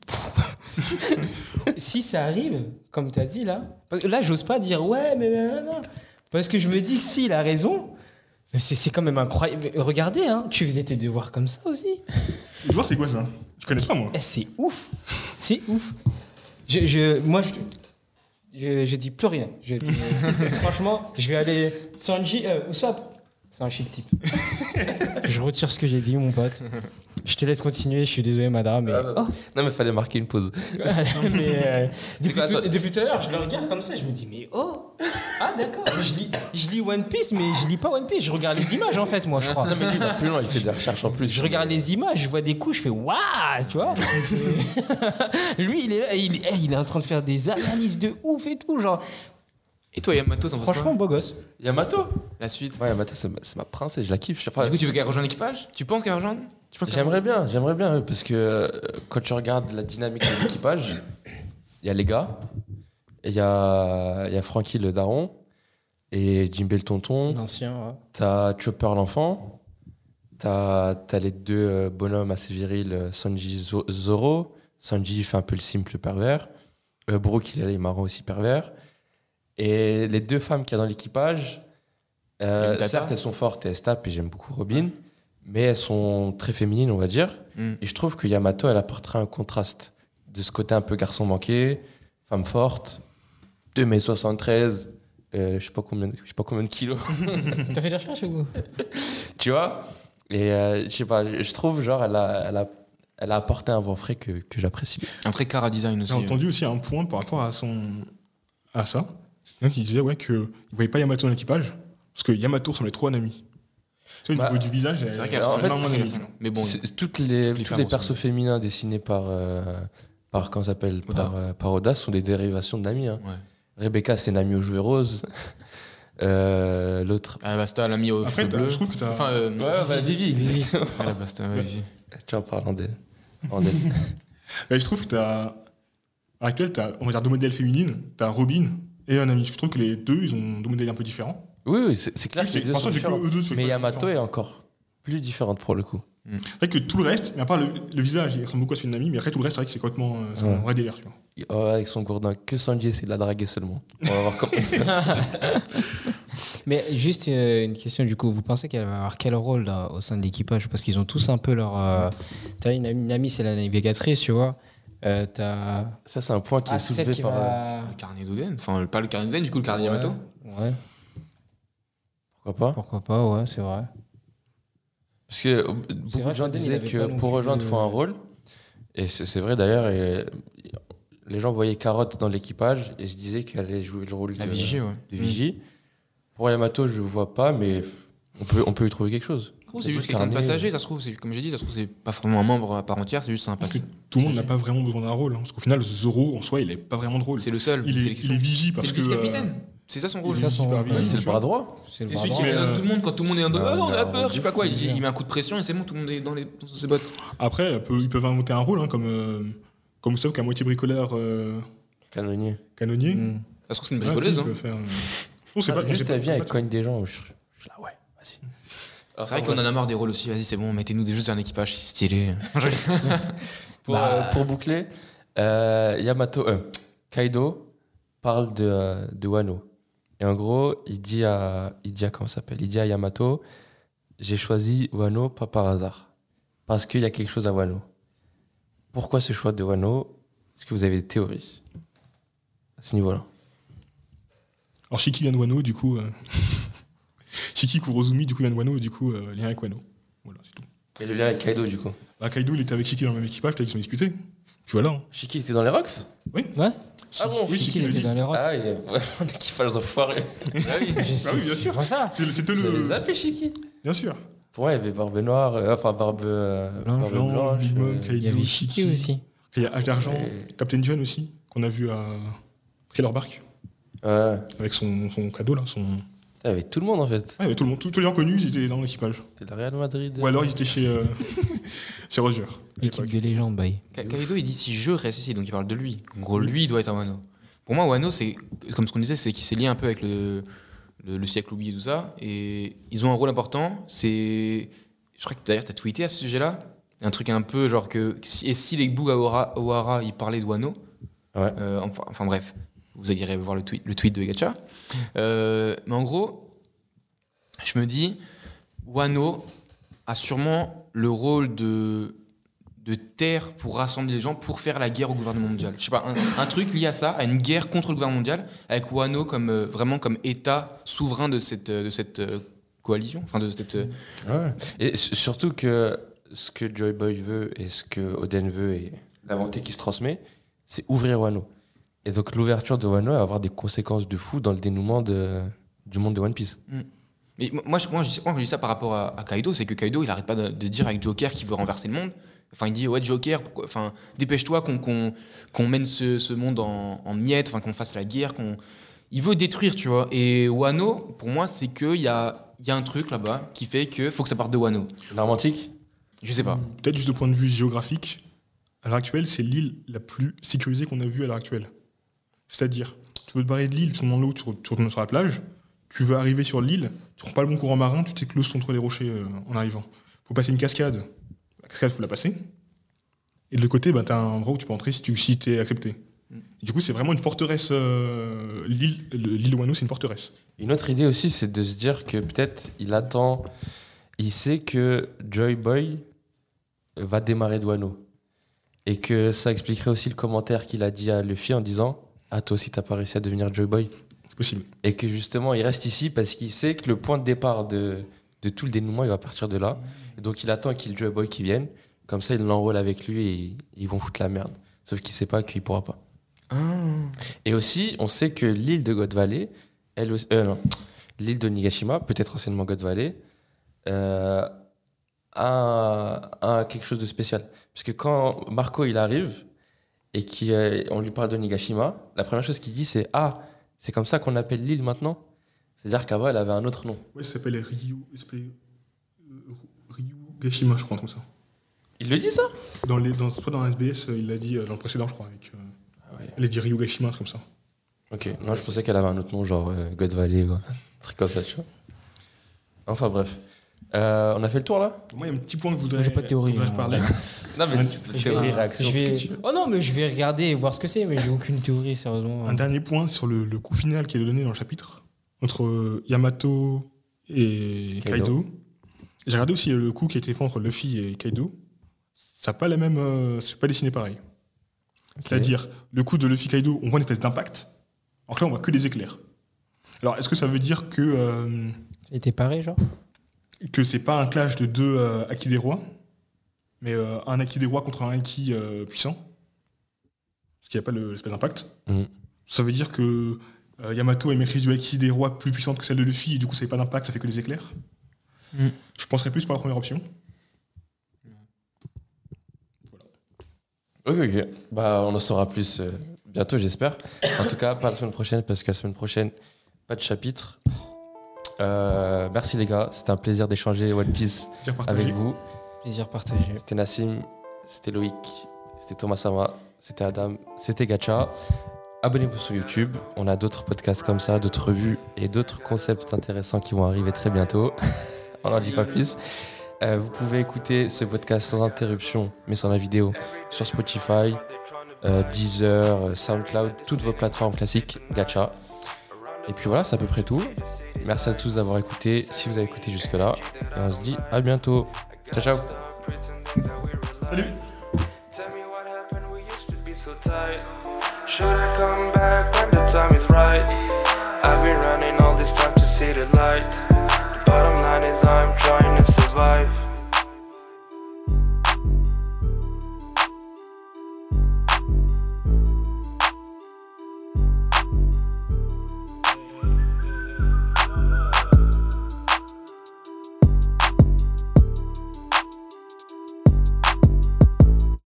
(laughs) Si ça arrive, comme tu as dit là, là, j'ose pas dire ouais, mais non, non. Parce que je me dis que s'il a raison, c'est quand même incroyable. Regardez, hein, tu faisais tes devoirs comme ça aussi. Tu vois, c'est quoi ça? Je connais pas, moi. Eh, c'est ouf. C'est ouf. Je, je- moi, je, je, je dis plus rien. Je, (laughs) franchement, je vais aller. Sanji, euh, Usopp, c'est un chic type. (laughs) je retire ce que j'ai dit, mon pote. Je te laisse continuer, je suis désolé, madame. Mais, Ah, bah, Non, mais fallait marquer une pause. (laughs) mais, euh, depuis, quoi, tout, toi depuis tout à l'heure, je le regarde comme ça, je me dis, mais oh Ah, d'accord. Je lis, je lis One Piece, mais je lis pas One Piece, je regarde les images en fait, moi, je crois. Non, mais lui, il va plus loin, il fait des recherches en plus. Je regarde les images, je vois des coups, je fais waouh, tu vois. (laughs) Lui, il est, là, il, eh, il est en train de faire des analyses de ouf et tout, genre. Et toi, Yamato, t'en penses quoi Franchement, beau gosse. Yamato La suite. Ouais, Yamato, c'est ma, c'est ma princesse, je la kiffe. Enfin, Du coup, tu veux qu'elle rejoigne l'équipage? Tu penses qu'elle rejoigne Tu penses qu'elle J'aimerais bien, j'aimerais bien, oui, parce que euh, quand tu regardes la dynamique de l'équipage, il y a les gars, et il y a, il y a Frankie le daron, et Jimbe le tonton, L'ancien, ouais. t'as Chopper l'enfant, t'as as les deux euh, bonhommes assez virils, euh, Sanji Zo- Zoro, Sanji fait un peu le simple pervers, euh, Brook il est marrant aussi pervers, et les deux femmes qu'il y a dans l'équipage, euh, certes elles sont fortes et elles se tapent, et j'aime beaucoup Robin, mais elles sont très féminines on va dire, Mm. et je trouve que Yamato elle apportera un contraste de ce côté un peu garçon manqué, femme forte, 2m73, euh, je sais pas combien, de- je sais pas combien de kilos. (laughs) T'as fait des recherches ou? (laughs) Tu vois? Et euh, je sais pas, je trouve, genre, elle a, elle a, elle a apporté un vent frais que, que j'apprécie. Un très cara design aussi. J'ai euh. entendu aussi un point par rapport à, son... à ça. Qui disait ouais, qu'il ne voyait pas Yamato dans l'équipage parce que Yamato ressemblait trop à Nami. Tu sais, au Bah, niveau du visage, C'est vrai qu'elle en fait. Mais bon, toutes les, toutes les tous les persos féminins dessinés par, euh, par s'appelle Oda. par, euh, par Oda sont des dérivations de Nami. hein. ouais. Rebecca, c'est Nami aux cheveux roses. (laughs) Euh, L'autre. Ah, Basta l'a mis au Après, cheveux t'as- bleus. je trouve que t'as- Enfin, euh, bah, Vivi, exactement. voilà, Basta, ouais, Vivi. (laughs) Tu en parles en d'elle. (laughs) Je trouve que tu as. À laquelle tu as, on va dire, deux modèles féminines. Tu as Robin et un ami. Je trouve que les deux, ils ont deux modèles un peu différents. oui, oui, c'est c'est clair que C'est- les deux sont que deux Mais Yamato est encore plus différente pour le coup. C'est vrai que tout le reste, mais à part le, le visage, il ressemble beaucoup à celui de Nami, mais après tout le reste, c'est vrai que c'est complètement. euh, C'est Ouais. un vrai délire, tu vois. Oh, avec son gourdin, que Sanji essaie de la draguer seulement. On va voir comment. (laughs) Mais juste euh, une question du coup, vous pensez qu'elle va avoir quel rôle là, au sein de l'équipage? Parce qu'ils ont tous un peu leur. euh, T'as une, une amie, c'est la navigatrice, tu vois. Euh, T'as. Ça, c'est un point qui est Ah, soulevé qui par. euh, va- Le carnet d'Oden. Enfin, pas le carnet d'Oden, du coup, le carnet Yamato. Ouais, Pourquoi pas? Pourquoi pas, ouais, c'est vrai. Parce que euh, beaucoup vrai de gens disaient que pour rejoindre, il faut un rôle. Et c'est c'est vrai d'ailleurs. et Les gens voyaient Carotte dans l'équipage et se disaient qu'elle allait jouer le rôle La de, vigie, ouais. de vigie. Pour Yamato, je vois pas, mais on peut, on peut y trouver quelque chose. C'est juste quelqu'un de passager, ça se trouve, c'est- comme j'ai dit, ça se trouve, c'est pas forcément un membre à part entière, c'est juste un Parce que passager. tout le monde n'a pas vraiment besoin d'un rôle. hein. parce qu'au final, Zoro, en soi, il n'a pas vraiment de rôle. C'est le seul. Il est, il est vigie C'est parce le que. C'est ça son rôle. C'est ça son rôle. Ouais, c'est tu le vois. bras droit. C'est le celui qui met euh, tout le monde quand tout le monde est en non, dehors, on a non, peur, je sais pas quoi. Il, met un coup de pression et c'est bon, tout le monde est dans, les, dans ses bottes. Après, ils peuvent inventer un rôle, hein, comme, euh, comme Usopp, qui est à moitié bricoleur euh, Canonnier. canonnier. Mm. Ça se trouve, c'est une Ah, bricoleuse. hein. faire, euh, (laughs) on sait Ah, pas, juste, pas- elle vient, on sait elle cogne des gens. Je, je suis là, ouais, vas-y. C'est vrai qu'on en a marre des rôles aussi. Vas-y, c'est bon, mettez-nous des jeux sur un équipage, c'est stylé. (laughs) Pour, Bah. euh, pour boucler, euh, Yamato, euh, Kaido parle de, euh, de Wano. Et en gros, il dit à, il dit à comment ça s'appelle? Il dit à Yamato, j'ai choisi Wano pas par hasard, parce qu'il y a quelque chose à Wano. Pourquoi ce choix de Wano? Est-ce que vous avez des théories à ce niveau-là? Alors Shiki vient de Wano, du coup. (laughs) Shiki Kurozumi, du coup, de Wano, et du coup, euh, lien avec Wano. Voilà, c'est tout. Et le lien avec Kaido, du coup. Bah, Kaido, il était avec Shiki dans le même équipage, peut-être qu'ils ont discuté. Puis voilà. hein. Shiki était dans les Rocks Ouais Ah bon Oui, Shiki il le était dit. dans les rocks Ah, il y a vraiment un équipage d'enfoirés. (laughs) Ah oui. Ah oui, bien sûr. C'est C'était les le. a fait Shiki. Bien sûr. Pour moi, il y avait Barbe Noire, euh, enfin Barbe, euh, barbe Blanche, Blanche, Big Mom, euh, Kaido, Il y avait Shiki aussi. Il y a H d'argent, Et- Captain John aussi, qu'on a vu à Thriller Bark, Ouais. avec son, son cadeau là. Son... Il y avait tout le monde en fait. Il y avait tout le monde, tous tous les gens connus, ils étaient dans l'équipage. C'était le Real Madrid. Ou alors ils étaient chez, euh, (laughs) chez Roger. à L'équipe de légende, bye. Ka- Kaido, il dit si je reste ici, donc il parle de lui. En gros, lui, il doit être à Wano. Pour moi, Wano, c'est comme ce qu'on disait, c'est qu'il s'est lié un peu avec le, le, le siècle oublié et tout ça. Et ils ont un rôle important. C'est. Je crois que d'ailleurs, tu as tweeté à ce sujet-là. Un truc un peu genre que. si- Et si les Bug Awara, ils parlaient de Wano Ouais. Euh, enfin, enfin, bref, vous irez voir le tweet, le tweet de Gacha. Euh, mais en gros, je me dis, Wano a sûrement le rôle de, de terre pour rassembler les gens, pour faire la guerre au gouvernement mondial. Je sais pas, un, truc lié à ça, à une guerre contre le gouvernement mondial, avec Wano comme, euh, vraiment comme État souverain de cette, de cette euh, coalition, enfin de cette... Et su- surtout que ce que Joy Boy veut et ce que Oden veut et la volonté qui se transmet, c'est ouvrir Wano. Et donc l'ouverture de Wano va avoir des conséquences de fou dans le dénouement de, du monde de One Piece. Mais moi, je, moi, je, dis- moi, je dis ça par rapport à, à Kaido, c'est que Kaido, il arrête pas de, de dire avec Joker qu'il veut renverser le monde. Enfin, il dit, ouais, Joker, pourquoi- enfin, dépêche-toi qu'on qu'on qu'on mène ce, ce monde en, en miettes, enfin, qu'on fasse la guerre, qu'on... Il veut détruire, tu vois. Et Wano, pour moi, c'est qu'il y a, il y a un truc là-bas qui fait que faut que ça parte de Wano. L'armantique? Je sais pas. Peut-être juste de point de vue géographique, à l'heure actuelle, c'est l'île la plus sécurisée qu'on a vue à l'heure actuelle. C'est-à-dire, tu veux te barrer de l'île, tu montes l'eau, tu re- tu retournes sur la plage, tu veux arriver sur l'île, tu prends pas le bon courant marin, tu t'écloses contre les rochers euh, en arrivant. faut passer une cascade, la cascade, faut la passer. Et de l'autre côté, bah, tu as un endroit où tu peux entrer si tu si es accepté. Mm. Et du coup, c'est vraiment une forteresse. euh, l'île le- l'île Wano, c'est une forteresse. Une autre idée aussi, c'est de se dire que peut-être il attend, il sait que Joy Boy va démarrer de Wano. Et que ça expliquerait aussi le commentaire qu'il a dit à Luffy en disant Ah, toi aussi, t'as pas réussi à devenir Joy Boy. C'est possible. Et que justement, il reste ici parce qu'il sait que le point de départ de, de tout le dénouement, il va partir de là. Et donc il attend qu'il Joe Boy qui vienne. Comme ça, il l'enrôle avec lui et ils vont foutre la merde. Sauf qu'il sait pas qu'il pourra pas. Et aussi, on sait que l'île de God Valley, elle aussi- euh, non, l'île de Nigashima, peut-être anciennement God Valley, euh, a, a quelque chose de spécial. Parce que quand Marco il arrive et qu'on lui parle de Nigashima, la première chose qu'il dit c'est Ah, c'est comme ça qu'on appelle l'île maintenant C'est-à-dire qu'avant elle avait un autre nom. Ouais, ça s'appelle Ryu. s'appelait, euh, Ryu Gashima, je crois, comme ça. Il le dit ça? Dans les, dans, soit dans SBS, euh, il l'a dit euh, dans le précédent, je crois. Avec, euh, Ah ouais. Il a dit Ryu Gashima, un truc comme ça. Ok, non, je pensais qu'elle avait un autre nom, genre euh, God Valley, quoi. (laughs) Un truc comme ça, tu vois. Enfin bref. Euh, on a fait le tour là Moi, il y a un petit point que je voudrais, Moi, j'ai pas de théorie, hein. parler. (laughs) Non, mais tu peux Je théorie, vais- réaction, vais- tu. Oh non, mais je vais regarder et voir ce que c'est, mais j'ai aucune théorie, sérieusement. Un dernier point sur le, le coup final qui est donné dans le chapitre entre euh, Yamato et Kaido. Kaido. J'ai regardé aussi le coup qui a été fait entre Luffy et Kaido. Ça n'a pas la même. euh, c'est pas dessiné pareil. C'est-à-dire, le coup de Luffy Kaido, on voit une espèce d'impact. Alors que là, on voit que des éclairs. Alors, est-ce que ça veut dire que, euh, C'était pareil, genre? Que c'est pas un clash de deux euh, Aki des rois, mais euh, un Aki des rois contre un Aki euh, puissant Parce qu'il n'y a pas le- l'espèce d'impact. Mhm. Ça veut dire que euh, Yamato a une maîtrise du Aki des rois plus puissante que celle de Luffy, et du coup, ça n'a pas d'impact, ça fait que des éclairs Mhm. Je penserais plus par la première option. Ok, ok. Bah, on en saura plus euh, bientôt, j'espère. En tout cas, pas la semaine prochaine, parce que la semaine prochaine, pas de chapitre. Euh, merci les gars, c'était un plaisir d'échanger One Piece avec vous. Plaisir partagé. C'était Nassim, c'était Loïc, c'était Thomas Sama, c'était Adam, c'était Gacha. Abonnez-vous sur YouTube, on a d'autres podcasts comme ça, d'autres revues et d'autres concepts intéressants qui vont arriver très bientôt. (laughs) on n'en dit pas plus. Euh, vous pouvez écouter ce podcast sans interruption, mais sans la vidéo, sur Spotify, euh, Deezer, SoundCloud, toutes vos plateformes classiques, Gacha. Et puis voilà, c'est à peu près tout. Merci à tous d'avoir écouté, si vous avez écouté jusque-là. Et on se dit à bientôt. Ciao, ciao. Salut. Should I come back when the time is right? I've been running all this time to see the light. The bottom line is I'm trying to survive.